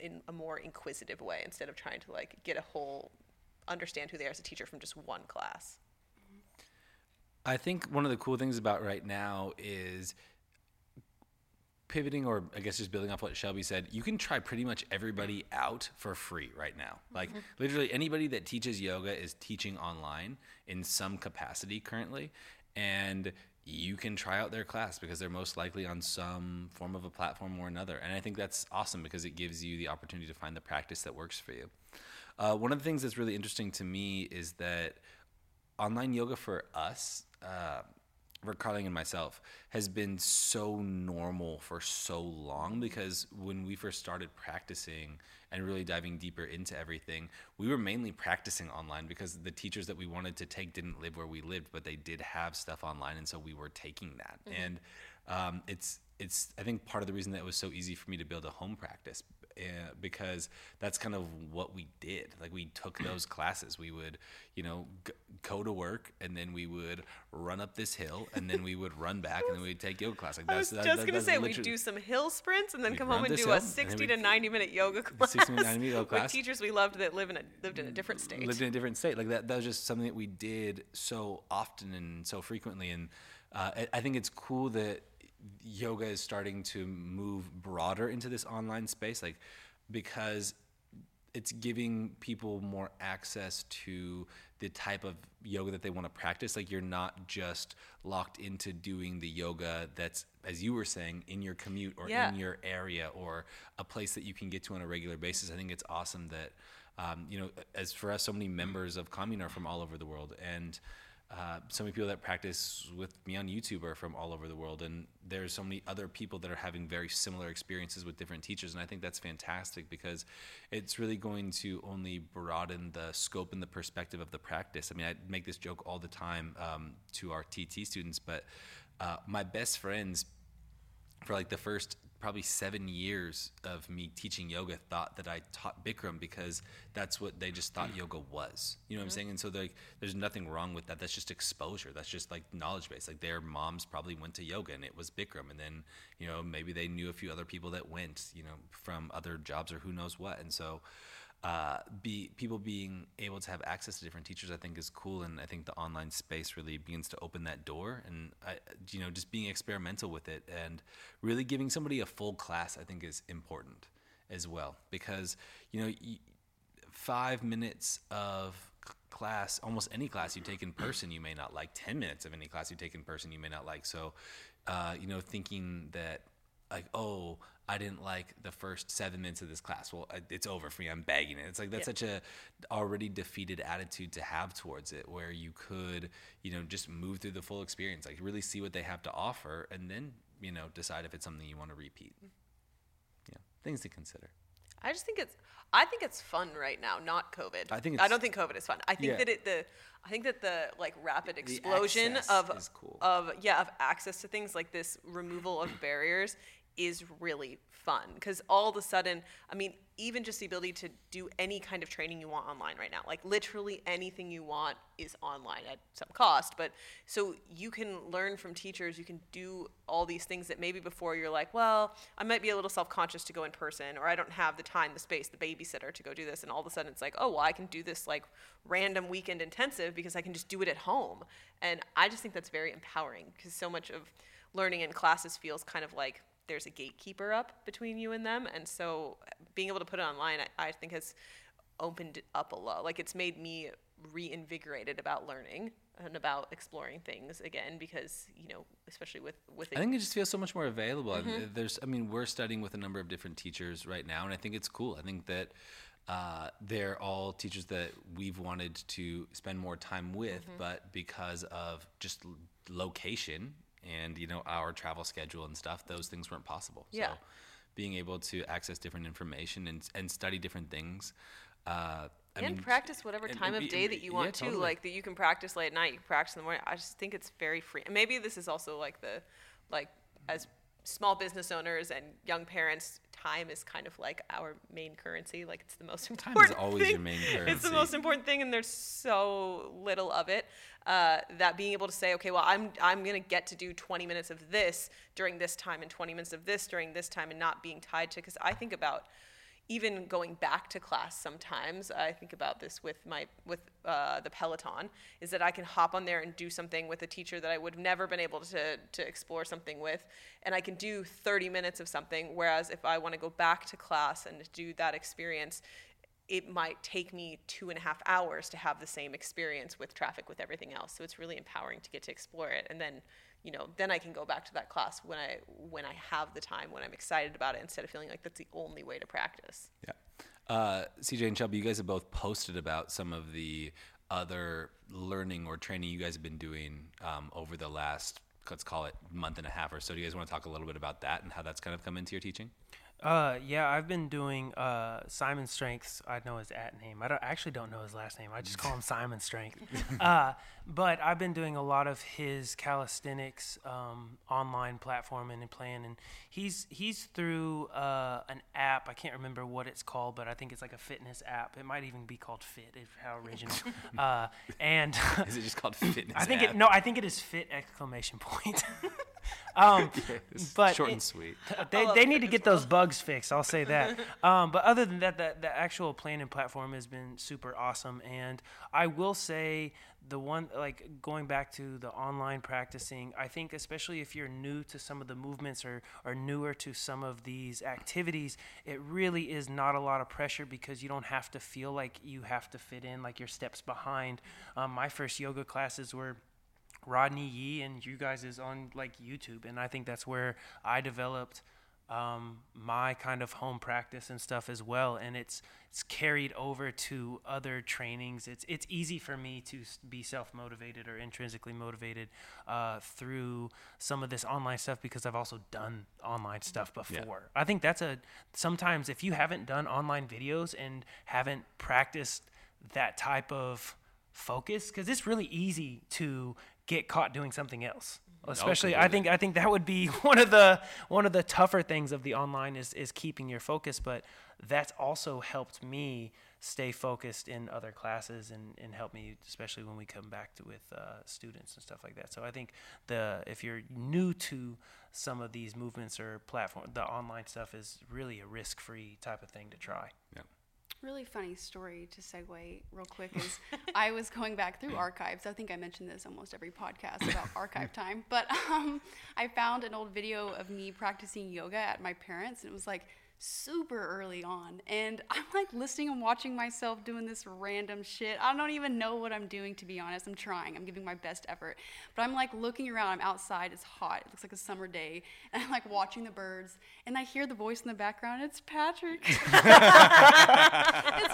in a more inquisitive way instead of trying to like get a whole understand who they are as a teacher from just one class. I think one of the cool things about right now is pivoting or I guess just building off what Shelby said, you can try pretty much everybody out for free right now. Like mm-hmm. literally anybody that teaches yoga is teaching online in some capacity currently and you can try out their class because they're most likely on some form of a platform or another. And I think that's awesome because it gives you the opportunity to find the practice that works for you. Uh, one of the things that's really interesting to me is that online yoga for us, uh, Carling and myself, has been so normal for so long because when we first started practicing and really diving deeper into everything, we were mainly practicing online because the teachers that we wanted to take didn't live where we lived, but they did have stuff online, and so we were taking that. Mm-hmm. And um, it's it's I think part of the reason that it was so easy for me to build a home practice because that's kind of what we did. Like we took those [CLEARS THROAT] classes. We would, you know, g- go to work and then we would run up this hill and then we would run back and then we'd take yoga class. Like that's, I was that, just that, gonna say we'd do some hill sprints and then come home and do a 60 to 90 minute yoga class [LAUGHS] 60 to 90 minute yoga with teachers we loved that live in a lived in a different state. lived in a different state. Like that, that was just something that we did so often and so frequently. And uh, I, I think it's cool that yoga is starting to move broader into this online space, like because it's giving people more access to the type of yoga that they want to practice. Like you're not just locked into doing the yoga that's, as you were saying, in your commute or Yeah. in your area or a place that you can get to on a regular basis. I think it's awesome that, um, you know, as for us, so many members of Commune are from all over the world. And uh, so many people that practice with me on YouTube are from all over the world, and there's so many other people that are having very similar experiences with different teachers, and I think that's fantastic because it's really going to only broaden the scope and the perspective of the practice. I mean, I make this joke all the time um, to our TT students, but uh, my best friends for like the first probably seven years of me teaching yoga thought that I taught Bikram because that's what they just thought yoga was. You know what I'm mm-hmm. saying? And so like there's nothing wrong with that. That's just exposure. That's just like knowledge base. Like their moms probably went to yoga and it was Bikram. And then, you know, maybe they knew a few other people that went, you know, from other jobs or who knows what. And so uh, be people being able to have access to different teachers, I think is cool, and I think the online space really begins to open that door, and I, you know, just being experimental with it and really giving somebody a full class, I think is important as well, because you know, five minutes of class, almost any class you take in person, you may not like. Ten minutes of any class you take in person, you may not like. So, uh, you know, thinking that like, oh, I didn't like the first seven minutes of this class. Well, it's over for me. I'm bagging it. It's like that's Yeah. such a already defeated attitude to have towards it, where you could, you know, just move through the full experience, like really see what they have to offer, and then you know decide if it's something you want to repeat. Yeah, things to consider. I just think it's I think it's fun right now, not COVID. I think I don't think COVID is fun. I think Yeah. that it the I think that the like rapid explosion of cool. of yeah of access to things like this removal of barriers is really fun because all of a sudden, I mean, even just the ability to do any kind of training you want online right now, like literally anything you want is online at some cost. But so you can learn from teachers, you can do all these things that maybe before you're like, well, I might be a little self conscious to go in person, or I don't have the time, the space, the babysitter to go do this. And all of a sudden it's like, oh, well, I can do this like random weekend intensive because I can just do it at home. And I just think that's very empowering because so much of learning in classes feels kind of like there's a gatekeeper up between you and them. And so being able to put it online, I, I think has opened it up a lot. Like it's made me reinvigorated about learning and about exploring things again because you know especially with with I think it just feels so much more available. Mm-hmm. There's I mean we're studying with a number of different teachers right now and I think it's cool. I think that uh, they're all teachers that we've wanted to spend more time with, mm-hmm. but because of just location and you know our travel schedule and stuff, those things weren't possible. Yeah. So being able to access different information and and study different things. Uh, I and mean, practice whatever time and, of day that you want yeah, to. Totally. Like that you can practice late at night, you can practice in the morning. I just think it's very free. And maybe this is also like the like as small business owners and young parents, time is kind of like our main currency. Like it's the most important. Time is always thing. your main currency. [LAUGHS] It's the most important thing, and there's so little of it. Uh, that being able to say, okay, well, I'm I'm gonna get to do 20 minutes of this during this time and 20 minutes of this during this time, and not being tied to. Because I think about even going back to class sometimes i think about this with my with uh, the peloton is that i can hop on there and do something with a teacher that i would have never been able to, to explore something with and i can do 30 minutes of something whereas if i want to go back to class and do that experience it might take me two and a half hours to have the same experience with traffic with everything else. So it's really empowering to get to explore it and then you know, then I can go back to that class when I when I have the time, when I'm excited about it, instead of feeling like that's the only way to practice. Yeah. Uh, CJ and Shelby, you guys have both posted about some of the other learning or training you guys have been doing um, over the last, let's call it, month and a half or so. Do you guys want to talk a little bit about that and how that's kind of come into your teaching? Uh, yeah, I've been doing uh, Simon Strengths. I know his at name. I, don't, I actually don't know his last name. I just call him [LAUGHS] Simon Strength. uh, but I've been doing a lot of his calisthenics um, online platform and playing, and he's he's through uh, an app. I can't remember what it's called, but I think it's like a fitness app. It might even be called Fit. If how original. [LAUGHS] uh, and is it just called [LAUGHS] Fitness? I think app? it. No, I think it is Fit exclamation point. [LAUGHS] um, [LAUGHS] yes, but short it, and sweet. [LAUGHS] They, they need to get those bugs fixed. I'll say that. Um, but other than that, the, the actual planning platform has been super awesome. And I will say the one like going back to the online practicing i think especially if you're new to some of the movements or, or newer to some of these activities it really is not a lot of pressure because you don't have to feel like you have to fit in like your steps behind um, my first yoga classes were rodney yee and you guys is on like youtube and i think that's where i developed um, my kind of home practice and stuff as well, and it's it's carried over to other trainings. It's it's easy for me to be self motivated or intrinsically motivated uh, through some of this online stuff because I've also done online stuff before. Yeah. I think that's a sometimes if you haven't done online videos and haven't practiced that type of focus, because it's really easy to get caught doing something else. Especially I think I think that would be [LAUGHS] one of the one of the tougher things of the online is is keeping your focus but that's also helped me stay focused in other classes and, and help me especially when we come back to with uh, students and stuff like that. So I think the if you're new to some of these movements or platform the online stuff is really a risk-free type of thing to try. Yeah really funny story to segue real quick is I was going back through [LAUGHS] archives. I think I mentioned this almost every podcast about archive time, but um, I found an old video of me practicing yoga at my parents, and it was like super early on. And [LAUGHS] I'm like listening and watching myself doing this random shit. I don't even know what I'm doing, to be honest. I'm trying, I'm giving my best effort. But I'm like looking around, I'm outside, it's hot, it looks like a summer day. [LAUGHS] And I'm like watching the birds, and I hear the voice in the background it's Patrick. [LAUGHS] it's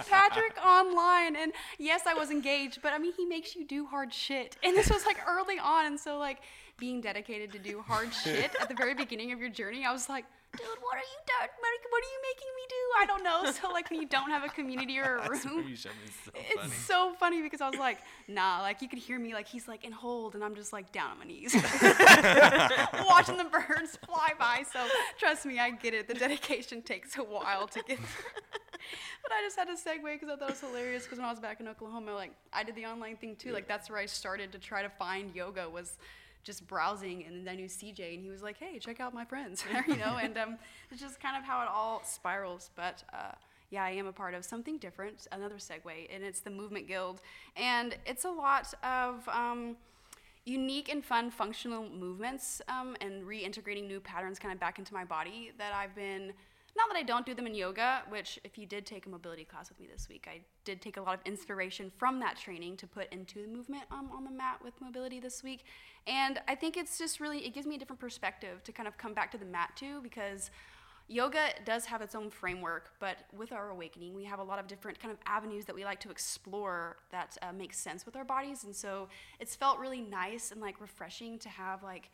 Patrick online. And yes, I was engaged, but I mean, he makes you do hard shit. And this was like early on. And so, like, being dedicated to do hard shit at the very beginning of your journey, I was like, dude, what are you doing? What are you making me do? I don't know. So like when you don't have a community or a [LAUGHS] room, you showed me so it's funny. so funny because I was like, nah, like you could hear me like he's like in hold and I'm just like down on my knees [LAUGHS] watching the birds fly by. So trust me, I get it. The dedication takes a while to get. [LAUGHS] But I just had to segue because I thought it was hilarious because when I was back in Oklahoma, like I did the online thing too. Like that's where I started to try to find yoga was just browsing and then I knew CJ and he was like, hey, check out my friends, [LAUGHS] you know, and um, it's just kind of how it all spirals. But uh, yeah, I am a part of something different, another segue, and it's the Movement Guild. And it's a lot of um, unique and fun functional movements um, and reintegrating new patterns kind of back into my body that I've been. Not that I don't do them in yoga, which, if you did take a mobility class with me this week, I did take a lot of inspiration from that training to put into the movement um, on the mat with mobility this week. And I think it's just really, it gives me a different perspective to kind of come back to the mat too, because yoga does have its own framework, but with our awakening, we have a lot of different kind of avenues that we like to explore that uh, make sense with our bodies. And so it's felt really nice and like refreshing to have like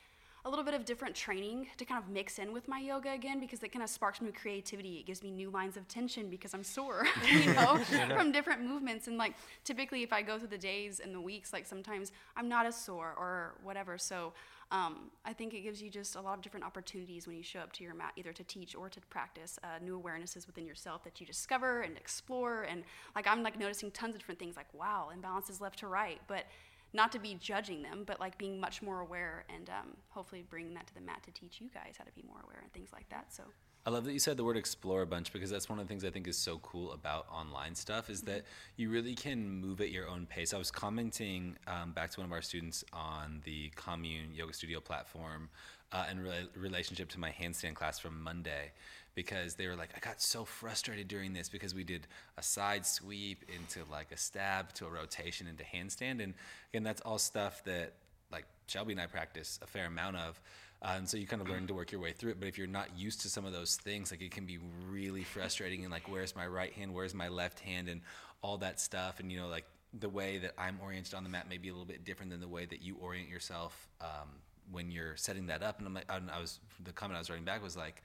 a little bit of different training to kind of mix in with my yoga again because it kind of sparks new creativity. It gives me new lines of tension because I'm sore, [LAUGHS] you [LAUGHS] know, from different movements. And like typically, if I go through the days and the weeks, like sometimes I'm not as sore or whatever. So um, I think it gives you just a lot of different opportunities when you show up to your mat, either to teach or to practice uh, new awarenesses within yourself that you discover and explore. And like I'm like noticing tons of different things, like wow, imbalances left to right, but not to be judging them, but like being much more aware and um, hopefully bringing that to the mat to teach you guys how to be more aware and things like that. So I love that you said the word explore a bunch because that's one of the things I think is so cool about online stuff is that you really can move at your own pace. I was commenting um, back to one of our students on the Commune Yoga Studio platform uh, in rela- relationship to my handstand class from Monday because they were like, I got so frustrated during this because we did a side sweep into like a stab to a rotation into handstand. And again, that's all stuff that like Shelby and I practice a fair amount of. Uh, and so you kind of learn to work your way through it. But if you're not used to some of those things, like it can be really frustrating. And like, where's my right hand? Where's my left hand? And all that stuff. And you know, like the way that I'm oriented on the mat may be a little bit different than the way that you orient yourself um, when you're setting that up. And I'm like, I was the comment I was writing back was like,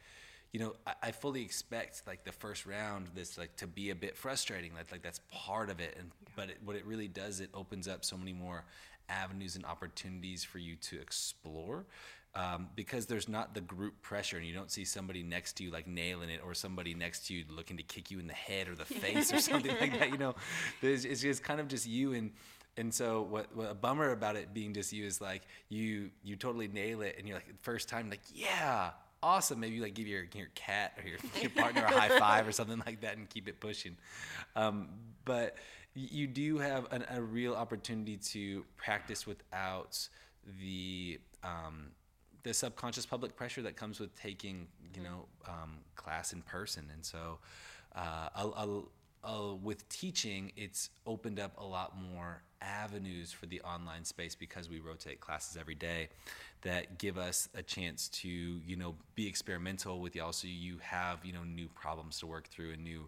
you know, I, I fully expect like the first round this like to be a bit frustrating. Like like that's part of it. And but it, what it really does, it opens up so many more avenues and opportunities for you to explore. Um, because there's not the group pressure and you don't see somebody next to you like nailing it or somebody next to you looking to kick you in the head or the face or something like that you know [LAUGHS] it's, it's just kind of just you and and so what, what a bummer about it being just you is like you you totally nail it and you're like first time like yeah awesome. Maybe like give your your cat or your, your partner a high five or something like that and keep it pushing. Um, but you do have an, a real opportunity to practice without the um, the subconscious public pressure that comes with taking you know um, class in person. And so uh, I'll, I'll, with teaching it's opened up a lot more avenues for the online space because we rotate classes every day that give us a chance to you know be experimental with you also you have you know new problems to work through and new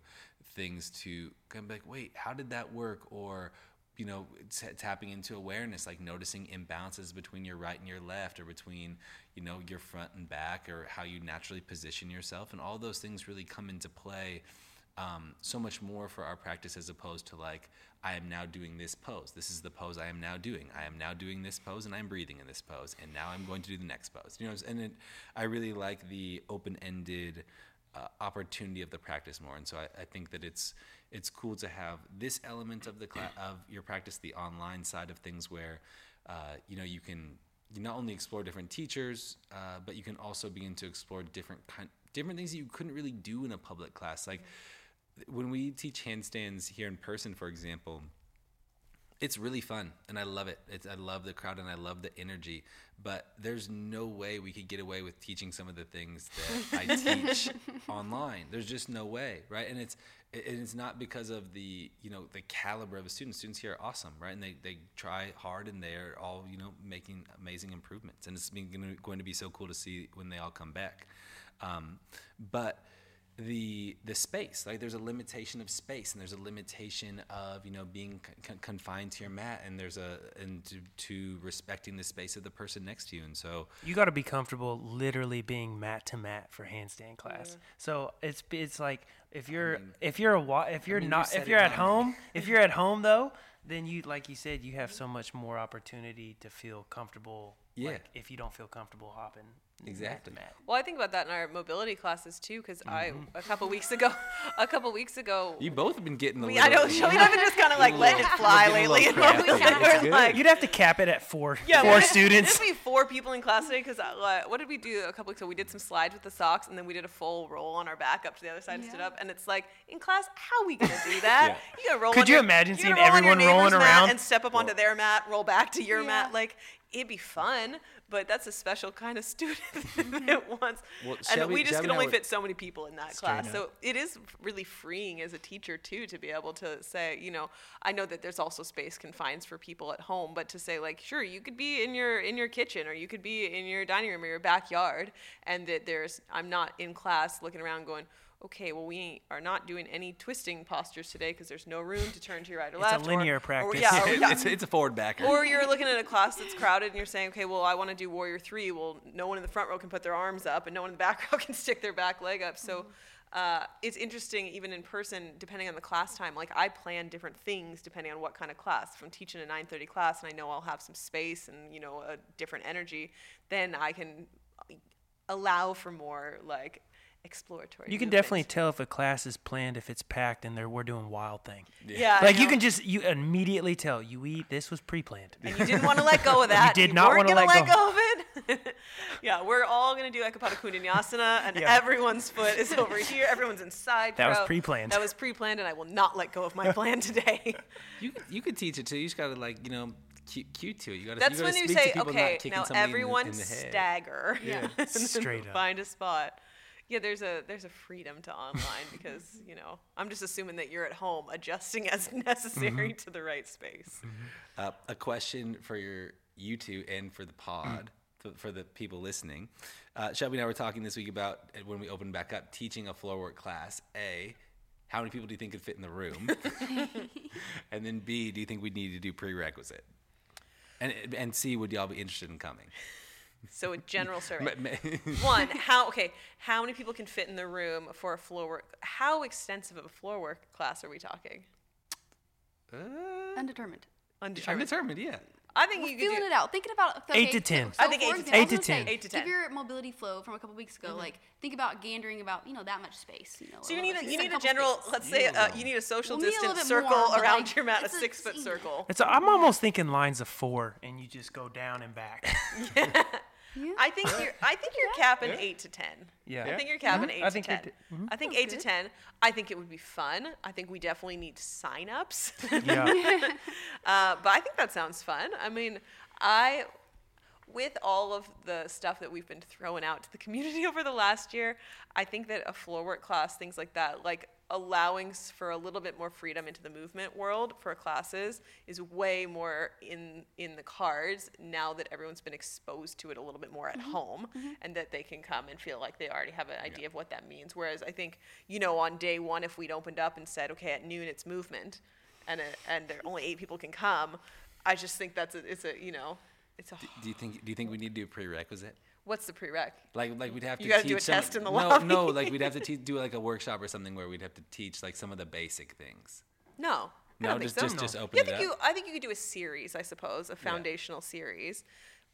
things to come like wait how did that work? Or you know t- tapping into awareness like noticing imbalances between your right and your left or between you know your front and back or how you naturally position yourself. And all those things really come into play um, so much more for our practice as opposed to like i am now doing this pose. This is the pose i am now doing. I am now doing this pose and i'm breathing in this pose and now i'm going to do the next pose. You know and it, i really like the open-ended uh, opportunity of the practice more. And so I, I think that it's it's cool to have this element of the cla- of your practice the online side of things where uh, you know you can you not only explore different teachers uh, but you can also begin to explore different kind different things that you couldn't really do in a public class. Like when we teach handstands here in person for example it's really fun and I love it. It's, I love the crowd and I love the energy. But there's no way we could get away with teaching some of the things that I teach [LAUGHS] online. There's just no way, right? And it's and it's not because of the you know the caliber of the students. Students here are awesome, right? And they, they try hard and they're all you know making amazing improvements. And it's been going to be so cool to see when they all come back. Um, but the the space like there's a limitation of space and there's a limitation of you know being con- confined to your mat and there's a and to, to respecting the space of the person next to you and so You got to be comfortable literally being mat to mat for handstand class. So it's it's like if you're if you're a wa- if you're mean, not said if you're at now. home if you're at home though then you like you said you have so much more opportunity to feel comfortable. Yeah. Like, if you don't feel comfortable hopping. Exactly. mat. Well, I think about that in our mobility classes too, because I Mm-hmm. a couple weeks ago, [LAUGHS] a couple weeks ago, you both have been getting a we, little I know [LAUGHS] Shelby [LAUGHS] and I've been just kind of like a letting it fly lately. and we're like, You'd have to cap it at four Yeah, four we- students. It'd be four people in class today because uh, what did we do a couple weeks ago? We did some slides with the socks, and then we did a full roll on our back up to the other side and stood up. And it's like in class, how are we gonna do that? yeah. You gotta roll. Could you your- imagine seeing gotta roll on your everyone rolling mat around? and step up onto their mat, roll back to your mat? Like it'd be fun, but that's a special kind of [LAUGHS] student [LAUGHS] that wants. Well, and Shelby- we just can only fit so many people in that class. So it is really freeing as a teacher too to be able to say, you know, I know that there's also space confines for people at home, but to say like, sure, you could be in your in your kitchen or you could be in your dining room or your backyard, and that there's I'm not in class looking around going. Okay, well, we are not doing any twisting postures today because there's no room to turn to your right or left. It's a left. or- linear or- practice. yeah, or- [LAUGHS] yeah, it's, it's a forward backer or you're looking at a class that's crowded and you're saying, okay, well, I want to do Warrior Three. Well, no one in the front row can put their arms up, and no one in the back [LAUGHS] row can stick their back leg up. So uh, it's interesting, even in person, depending on the class time. Like I plan different things depending on what kind of class. If I'm teaching a 9:30 class and I know I'll have some space and you know a different energy, then I can allow for more like exploratory. You can movement. definitely tell if a class is planned if it's packed and they're we're doing wild thing. yeah. I Like you can just you immediately tell you eat this was pre-planned. and you didn't want to let go of [LAUGHS] that. you did not weren't wanna gonna let let go of it. [LAUGHS] yeah, we're all gonna do Ekapada Koundinyasana, and Yeah. everyone's foot is over here. Everyone's inside. That was pre-planned. That was pre-planned, and I will not let go of my plan [LAUGHS] today. you, could- you could teach it too you just gotta like you know cute, cute to it you gotta That's you gotta when you speak to say, okay, now somebody in the- everyone in the stagger. Yeah. Straight up. Find a spot. Yeah, there's a there's a freedom to online because [LAUGHS] you know I'm just assuming that you're at home adjusting [LAUGHS] as necessary Mm-hmm. to the right space. Uh, a question for your you two and for the pod, for, for the people listening. Uh, Shelby and I were talking this week about uh, when we opened back up teaching a floor work class. A, how many people do you think could fit in the room? [LAUGHS] and then B, do you think we'd need to do prerequisite? And and C, would y'all be interested in coming? So a general survey. [LAUGHS] Ma- ma- [LAUGHS] One, how okay, how many people can fit in the room for a floor work? How extensive of a floor work class are we talking? Uh, Undetermined. Undetermined. undetermined, yeah. I think We're you could feeling do it out. Thinking about Eight to 10. So I think eight to example, 10. Eight to I was gonna 10. say, Eight to 10. Give your mobility flow from a couple weeks ago. Like think about gandering about you know that much space. You know. So you need a you need a couple general. spaces. Let's say uh, you need a social We'll need a distance circle more, around like, your mat, a it's a- six foot circle. It's I'm almost thinking lines of four and you just go down and back. [LAUGHS] I think you're I think you're capping eight to ten. Yeah. I think you're capping Mhm. eight I to think you're ten. d- mhm. I think That's eight to ten. I think it would be fun. I think we definitely need sign-ups. [LAUGHS] yeah. [LAUGHS] Uh, but I think that sounds fun. I mean, I, with all of the stuff that we've been throwing out to the community [LAUGHS] over the last year, I think that a floor work class, things like that, like allowing for a little bit more freedom into the movement world for classes is way more in in the cards now that everyone's been exposed to it a little bit more at mm-hmm. home mm-hmm. and that they can come and feel like they already have an idea of what that means whereas i think you know on day one if we'd opened up and said okay at noon it's movement and it, and there only eight people can come. I just think that's a it's a you know it's a Do you think do you think we need to do a prerequisite? What's the prereq? Like like we'd have to You gotta teach do a some- test in the no, lobby. No, like we'd have to [LAUGHS] te- do like a workshop or something where we'd have to teach like some of the basic things. No, I No, don't just think so. just just open Yeah, I it think up. you I think you could do a series, I suppose, a foundational series.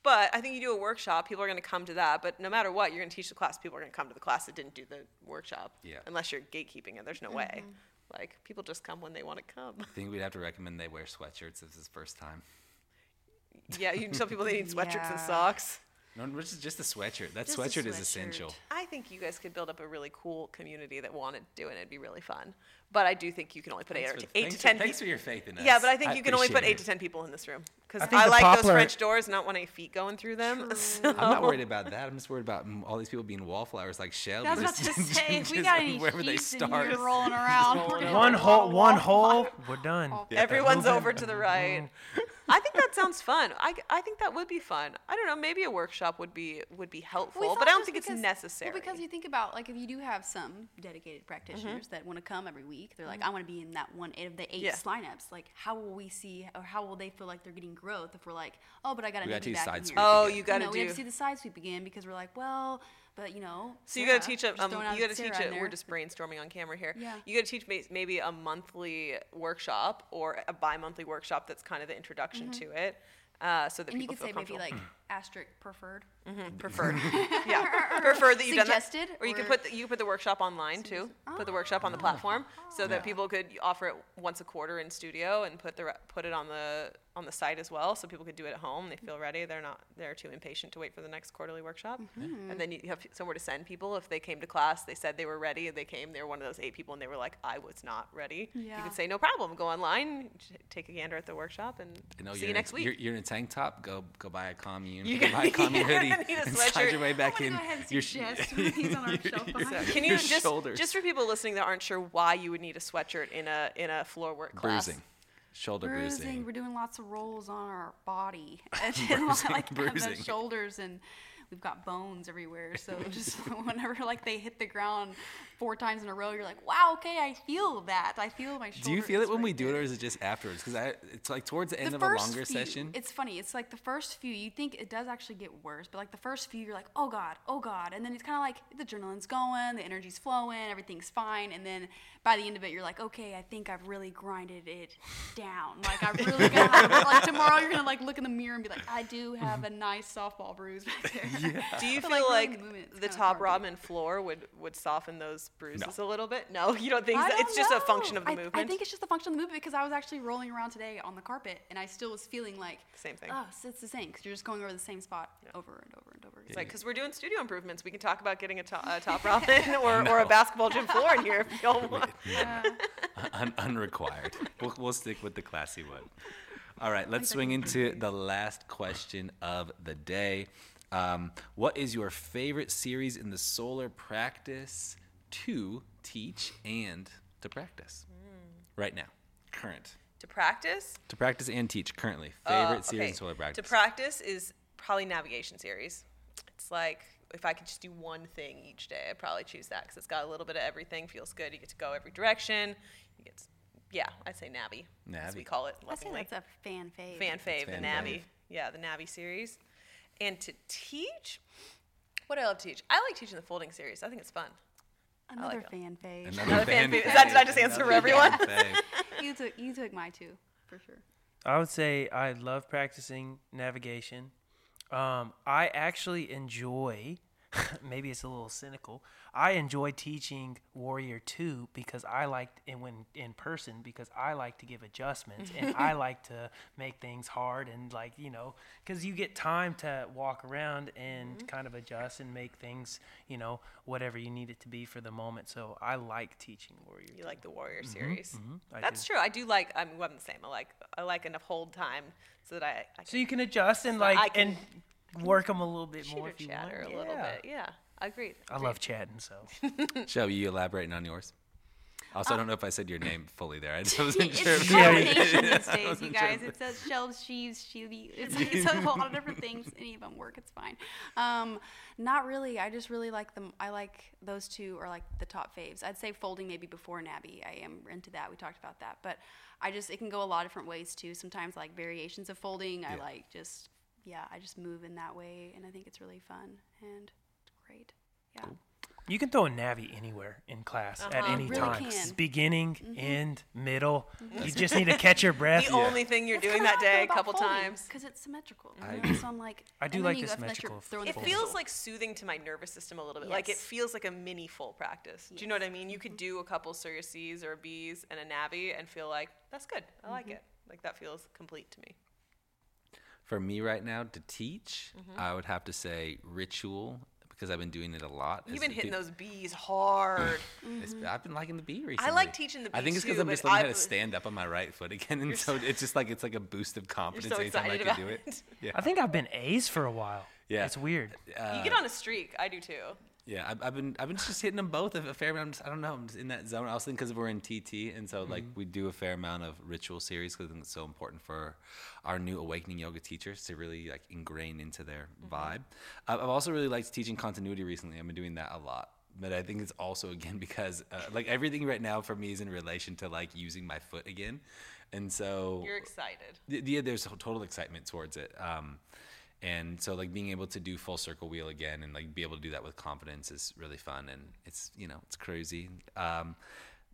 But I think you do a workshop, people are going to come to that. But no matter what, you're going to teach the class. People are going to come to the class that didn't do the workshop. Yeah. Unless you're gatekeeping it, there's no way. Mm-hmm. Like people just come when they want to come. I think we'd have to recommend they wear sweatshirts if it's first time. yeah, you can tell people they need sweatshirts and socks. No, which is just a sweatshirt. That Just a sweatshirt is essential. I think you guys could build up a really cool community that wanted to do it. It'd be really fun. But I do think you can only put eight, Thanks or for- eight thanks to for- ten. Thanks peop- for your faith in us. Yeah, but I think you can only put appreciate eight to ten people in this room because I I, the like those French doors, not want any feet going through them. So- I'm not worried about that. I'm just worried about all these people being wallflowers like Shelby. I was about just- to say, if we [LAUGHS] got any wherever they start. here rolling around, [LAUGHS] we're One have hole, one hole, [LAUGHS] we're done. Everyone's over to the right. I think that that sounds fun. I, I think that would be fun. I don't know. Maybe a workshop would be would be helpful, but I don't just think it's necessary. Well, because you think about like if you do have some dedicated practitioners Mm-hmm. that want to come every week, they're like, I want to be in that one eight of the eight Yeah. lineups. Like, how will we see or how will they feel like they're getting growth if we're like, oh, but I got to We gotta be do back side in sweep oh, you got to know, we have to see the side sweep again because we're like, well, but you know. So you got to teach it. Um, you got to teach it. We're just brainstorming on camera here. Yeah. You got to teach maybe a monthly workshop or a bi-monthly workshop that's kind of the introduction to it, uh, so that Mm-hmm. And you people could say feel maybe comfortable. like [CLEARS THROAT] asterisk preferred. Mm-hmm. preferred. [LAUGHS] [LAUGHS] yeah, [LAUGHS] preferred that you've done that. Suggested, Or you could put the, you put the workshop online too. Ah. Put the workshop on the ah. platform so that people could offer it once a quarter in studio and put the re- put it on the on the site as well, so people could do it at home. They feel ready. They're not they're too impatient to wait for the next quarterly workshop. Mm-hmm. And then you have somewhere to send people if they came to class. They said they were ready. And they came. They were one of those eight people, and they were like, "I was not ready." Yeah. You Yeah. could say, "No problem. Go online, take a gander at the workshop, and You know, see you're in, next week." You're, you're in a tank top. Go go buy a commune. You go gotta- buy a commune hoodie. need a and slide your way back in. gonna go ahead and your sh- suggest [LAUGHS] one of these on our [LAUGHS] shelf behind Can you just shoulders. just for people listening that aren't sure why you would need a sweatshirt in a in a floor work class? bruising, shoulder bruising. bruising. We're doing lots of rolls on our body, [LAUGHS] and then, Bruising, like on the shoulders, and we've got bones everywhere. So just whenever like they hit the ground four times in a row, you're like, wow, okay, I feel that. I feel my shoulder. Do you feel it when right we do it, or is it just afterwards? Because it's like towards the end the of a longer few, session. It's funny. It's like the first few, you think it does actually get worse, but like the first few, you're like, oh God, oh God. And then it's kind of like the adrenaline's going, the energy's flowing, everything's fine. And then by the end of it, you're like, okay, I think I've really grinded it down. Like, I really got, like, tomorrow you're going to like look in the mirror and be like, I do have a mm-hmm. nice softball bruise back there. [LAUGHS] Do you But, feel like, like, really movement, it's the top hard ramen floor would would soften those bruises a little bit? No, [LAUGHS] you don't think I so? don't It's just a function of the I, movement. I think it's just a function of the movement because I was actually rolling around today on the carpet and I still was feeling like, Same thing. oh, it's- it's the same because you're just going over the same spot over and over and over. It's like because we're doing studio improvements, we can talk about getting a, to- a top [LAUGHS] ramen [LAUGHS] or, or a basketball gym floor in here if y'all want. Un- unrequired. we'll, we'll stick with the classy one. All right, let's swing into the last question of the day. Um, what is your favorite series in the solar practice to teach and to practice right now? Current. To practice, To practice and teach currently. uh, Favorite series okay, in solar practice. To practice is probably navigation series. It's like if I could just do one thing each day, I'd probably choose that because it's got a little bit of everything. Feels good. You get to go every direction. You get, s- yeah, I'd say Navi, as we call it I say lovingly. that's a fan fave. fan fave, the fan Navi. fave. Yeah, the Navi series. And to teach, what do I love to teach? I like teaching the folding series. I think it's fun. Another it. fan fave. Another fan fave. Is that- did I just answer for everyone? [LAUGHS] you took you took my two for sure. I would say I love practicing navigation. Um, I actually enjoy, [LAUGHS] maybe it's a little cynical, I enjoy teaching Warrior 2 because I like, and when in person, because I like to give adjustments and I [LAUGHS] like to make things hard and like, you know, because you get time to walk around and mm-hmm. kind of adjust and make things, you know, whatever you need it to be for the moment. So I like teaching Warrior 2. You like the Warrior mm-hmm, series. Mm-hmm, I That's do. true. I do like. I'm, well, I'm the same. I like. I like enough hold time so that I. I So you can adjust and So like, can and work them a little bit more chitter if you chatter want. a little Yeah. bit. Yeah, I agree. I love chatting, so [LAUGHS] Shelby, you elaborating on yours? Also, I don't know if I said your name fully there. I just wasn't [LAUGHS] It's sure. a if- combination these days, [LAUGHS] you wasn't sure guys. It says shelves, sheaves, sheavy. It's, it's a lot of different things. Any of them work. It's fine. Um, not really. I just really like them. I like those two are like the top faves. I'd say folding maybe before Navi. I am into that. We talked about that, but I just it can go a lot of different ways too. Sometimes like variations of folding. I like just yeah. I just move in that way, and I think it's really fun and it's great. Yeah. you can throw a Navi anywhere in class at Uh-huh. any Really time. can. Beginning, end, middle. You just need to catch your breath. [LAUGHS] The only thing you're doing that day a couple times. because it's symmetrical. I- You know? so I'm like, I do like you the go- unless you're symmetrical It the feels like soothing to my nervous system a little bit. Like it feels like a mini full practice. Do you know what I mean? You could do a couple Surya C's or B's and a Navi and feel like that's good. I like Mm-hmm. it. Like that feels complete to me. For me right now to teach, Mm-hmm. I would have to say ritual because I've been doing it a lot. You've been hitting peop- those B's hard. [LAUGHS] It's, I've been liking the B recently. I like teaching the B's. I think it's because I'm just learning I how to stand up on my right foot again, and so it's just like it's like a boost of [LAUGHS] You're confidence so anytime I excited can about do it. it. Yeah, I think I've been A's for a while. Yeah. It's weird. Uh, you get on a streak. I do too. Yeah, I've, I've been I've been just hitting them both a, fair amount. Just, I don't know. I'm just in that zone. I was thinking because we're in TT, and so like we do a fair amount of ritual series because I think it's so important for our new awakening yoga teachers to really like ingrain into their vibe. Uh, I've also really liked teaching continuity recently. I've been doing that a lot. But I think it's also again because uh, like everything right now for me is in relation to like using my foot again, and so You're excited. th- yeah, there's a total excitement towards it. Um, and so like being able to do full circle wheel again and like be able to do that with confidence is really fun and it's you know it's crazy. Um,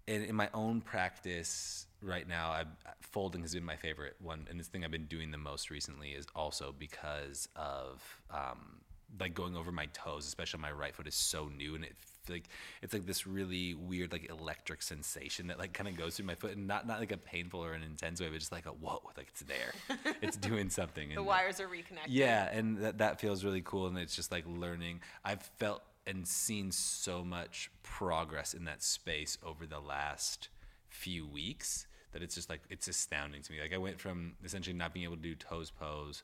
and in my own practice right now, I folding has been my favorite one, and this thing I've been doing the most recently is also because of um, like going over my toes, especially my right foot is so new and it like it's like this really weird like electric sensation that like kind of goes through my foot and not not like a painful or an intense way but just like a whoa like it's there. [LAUGHS] It's doing something The wires are reconnected. yeah and that, that feels really cool and it's just like learning. I've felt and seen so much progress in that space over the last few weeks that it's just like it's astounding to me. Like i went from essentially not being able to do toes pose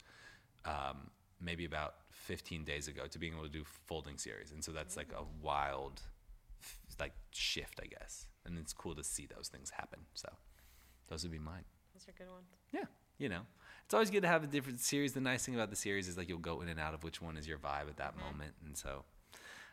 um, maybe about 15 days ago to being able to do folding series. And so that's like a wild like shift i guess. And it's cool to see those things happen. So those would be mine. Those are good ones. yeah, you know, it's always good to have a different series. The nice thing about the series is like you'll go in and out of which one is your vibe at that mm-hmm. moment, and so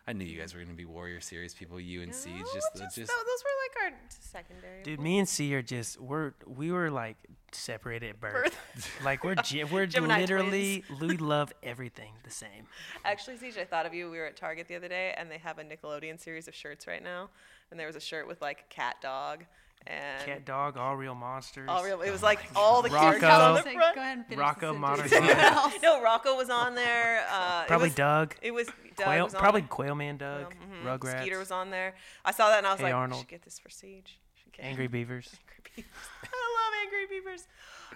I knew you guys were gonna be Warrior series people. You and Siege, No, just, just, just, tho- those were like our secondary. Dude, me and C are just we're we were like separated at birth. [LAUGHS] like we're ge- we're [LAUGHS] Gemini literally we love everything the same. Actually, Siege, I thought of you. We were at Target the other day, and they have a Nickelodeon series of shirts right now. And there was a shirt with like cat dog and Cat dog, all real monsters. all real. It was like all the Rocko. characters on the Say- front. Go ahead and finish Rocko the Modern sentence. Life. Else. No, Rocko was on there. Uh, Probably it was, Doug. It was Doug Quail, was on probably there. Quail Man Doug. Mhm. Rugrats. Skeeter was on there. I saw that and I was Hey like, I Arnold. should get this for Siege. Should get Angry Beavers. [LAUGHS] Angry Beavers. I love Angry Beavers.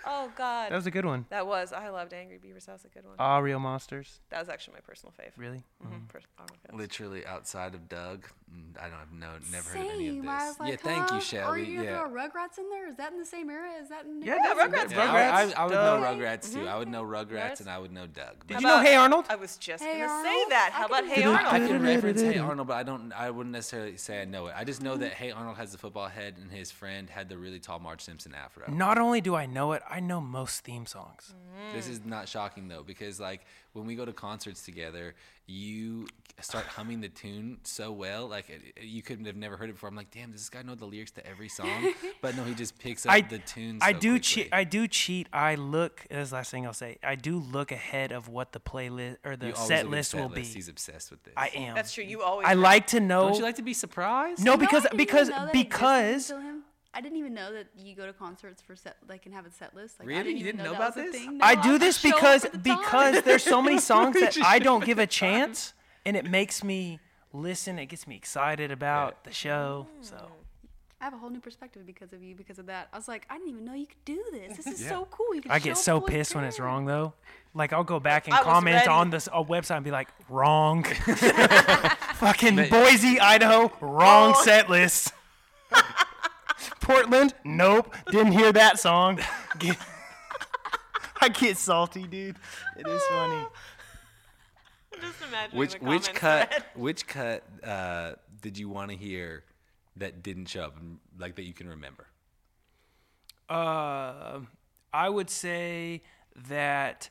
Oh God. That was a good one. That was. I loved Angry Beavers. That was a good one. All real monsters. that was actually my personal favorite. Really? Mm-hmm. Pers- oh, literally outside of Doug. mm, I don't have no, never heard of any of Same. this. I was like, yeah, thank you, huh? Are you gonna yeah. throw Rugrats in there? Is that in the same era? Is that in Yeah, Yeah, that's- Rugrats. Yeah, I, I, Rugrats, I would know Rugrats too. I would know Rugrats Yes. and I would know Doug. Did you know Hey Arnold? I was just Hey gonna say that. How about Hey Arnold? I Arnold? can reference Hey Arnold, but I don't. I wouldn't necessarily say I know it. I just know that Hey Arnold has the football head, and his friend had the really tall Marge Simpson afro. Not only do I know it, I know most theme songs. This is not shocking though, because like when we go to concerts together, you start humming the tune so well, like it, it- you couldn't have never heard it before. I'm like, damn, does this guy know the lyrics to every song? [LAUGHS] But no, he just picks up I the tune. I so do cheat. I do cheat. I look. That's the last thing I'll say. I do look ahead of what the playlist or the You always set list will list. be. He's obsessed with this. I am. That's true. You always. I know. like to know. Don't you like to be surprised? no, You because I didn't even because because existed until him. I didn't even know that you go to concerts for set like and have a set list. Like, I Really? didn't You didn't know that about this? thing. I do this because the because there's so [LAUGHS] many songs that I don't give a chance, and it makes me listen. It gets me excited about the show. So I have a whole new perspective because of you, because of that. I was like, I didn't even know you could do this. This is [LAUGHS] Yeah. so cool. You can I get so fully pissed when it's wrong though. Like I'll go back and I comment on this a website and be like, wrong. [LAUGHS] Fucking Boise, Idaho, wrong oh. set list. Portland, nope, didn't hear that song. [LAUGHS] Get- I get salty, dude. It is funny. [LAUGHS] Just imagine Which the which cut thread. [LAUGHS] which cut uh, did you want to hear that didn't show up, like that you can remember? Uh, I would say that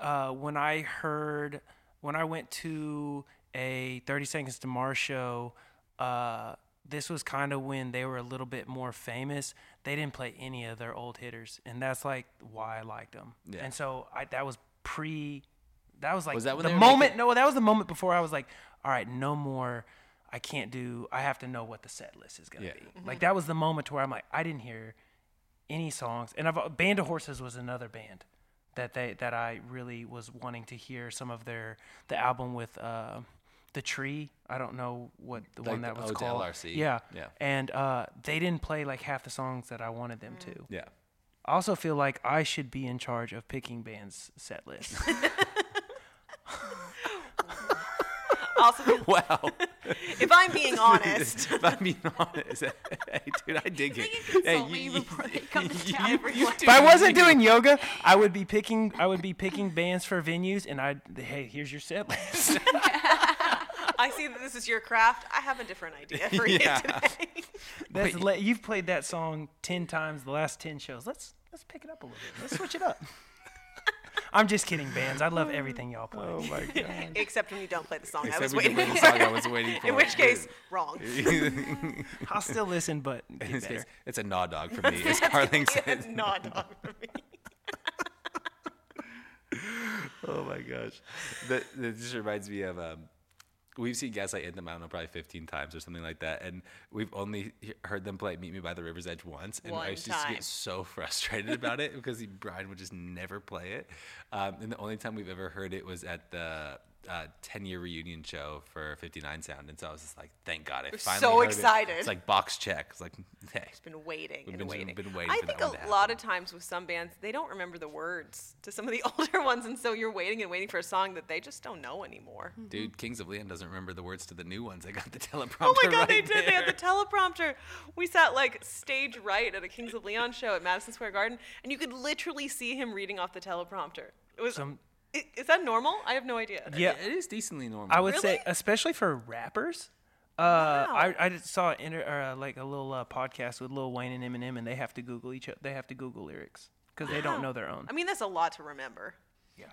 uh, when I heard, when I went to a 30 Seconds to Mars show, uh, this was kind of when they were a little bit more famous. They didn't play any of their old hitters, and that's like why I liked them. Yeah. And so I, that was pre. That was like Was that when the moment. making- No, that was the moment before I was like, all right, no more. I can't do. I have to know what the set list is gonna Yeah. be. Like that was the moment where I'm like, I didn't hear any songs. And I've, Band of Horses was another band that they that I really was wanting to hear some of their the album with uh, the Tree. I don't know what the one that was Ode to called. LRC. Yeah, Yeah. And uh, they didn't play like half the songs that I wanted them to. Yeah. I also feel like I should be in charge of picking bands set lists. [LAUGHS] possibly. [LAUGHS] Well, [LAUGHS] If I'm being honest, if I'm being honest, hey, dude, I dig it. Hey, consult me before they come to town you- you If I wasn't you doing yoga, I would be picking. I would be picking bands for venues, and I. Hey, here's your set list. I see that this is your craft. I have a different idea [LAUGHS] for you today. That's le- you've played that song ten times the last ten shows. Let's let's pick it up a little bit. Let's switch it up. [LAUGHS] I'm just kidding, bands. I love everything y'all play. Oh my god. [LAUGHS] Except when you don't play the song I was we can waiting play the for. song I was waiting for. In which case, wrong. I'll still listen, but it's, better. it's, it's a gnaw dog for me, as Carling It's says. not dog for me. Oh my gosh. That, that just reminds me of um, we've seen Gaslight Anthem, I don't know, probably 15 times or something like that. And we've only heard them play Meet Me by the River's Edge once. And I One used to just get so [LAUGHS] frustrated about it because he, Brian would just never play it. Um, and the only time we've ever heard it was at the uh, 10 year reunion show for 59 Sound. And so I was just like, thank God. I We're finally so heard it. excited. It's like box check. It's like, hey. Been waiting We've and been- waiting. been waiting I for that think one a to lot of times with some bands, they don't remember the words to some of the [LAUGHS] older ones, and so you're waiting and waiting for a song that they just don't know anymore. Dude, Kings of Leon doesn't remember the words to the new ones. They got the [LAUGHS] teleprompter. Oh my god, right they did. They had the teleprompter. We sat like stage right at a Kings of Leon show at Madison Square Garden, and you could literally see him reading off the teleprompter. It was. Some- i- is that normal? I have no idea. Yeah, It is decently normal. I would say, especially for rappers. Uh, I, I just saw inter, uh, like a little uh, podcast with Lil Wayne and Eminem, and they have to Google each. o- They have to Google lyrics because they don't know their own. I mean, that's a lot to remember.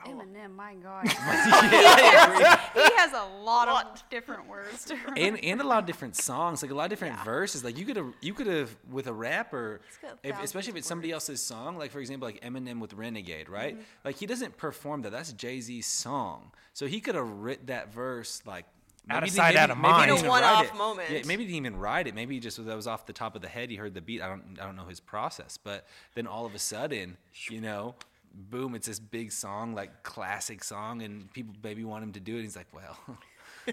Eminem, my God. [LAUGHS] [LAUGHS] he has a lot Lot. of different words to remember. and and a lot of different songs, like a lot of different Yeah. verses. Like you could have you could have with a rapper, if, especially if it's somebody else's song. Like for example, like Eminem with Renegade, right? Mm-hmm. Like he doesn't perform that. That's Jay Z's song. So he could have writ that verse like. Out of sight, maybe- out of mind. didn't a one-off moment. Yeah, maybe he didn't even write it. Maybe he just that was off the top of the head. He heard the beat. I don't I don't know his process. But then all of a sudden, you know, boom, it's this big song, like classic song, and people maybe want him to do it. He's like, well. [LAUGHS]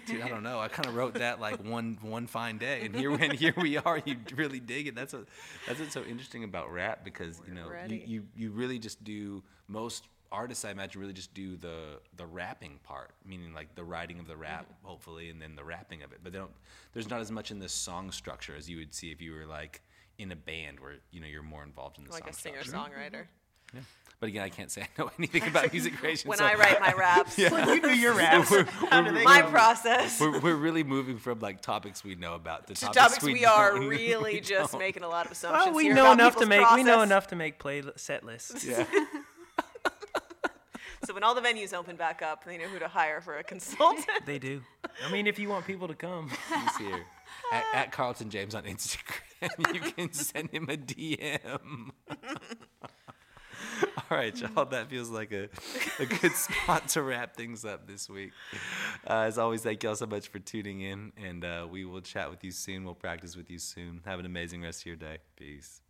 Dude, I don't know. I kind of wrote that like one one fine day, and here [LAUGHS] and here we are. You really dig it. That's what that's what's so interesting about rap because you know you, you you really just do most artists I imagine really just do the the rapping part, meaning like the writing of the rap, Mm-hmm. hopefully, and then the rapping of it. But they don't. There's not as much in the song structure as you would see if you were like in a band where you know you're more involved in the song. Like song a singer structure. songwriter. But again, I can't say I know [LAUGHS] anything about music [LAUGHS] creation. When so I write my [LAUGHS] raps, yeah, you do your raps. my process. we're, we're really moving from like topics we know about to To topics, topics we, we are don't- really we just don't. making a lot of assumptions. Well, we here know about enough to people's make. We know enough to make play set lists. Yeah. So when all the venues open back up, they know who to hire for a consultant. They do. I mean, if you want people to come, He's here. At, at Carlton James on Instagram. You can send him a DM. All right, y'all. That feels like a, a good [LAUGHS] spot to wrap things up this week. Uh, as always, thank y'all so much for tuning in, and uh, we will chat with you soon. We'll practice with you soon. Have an amazing rest of your day. Peace.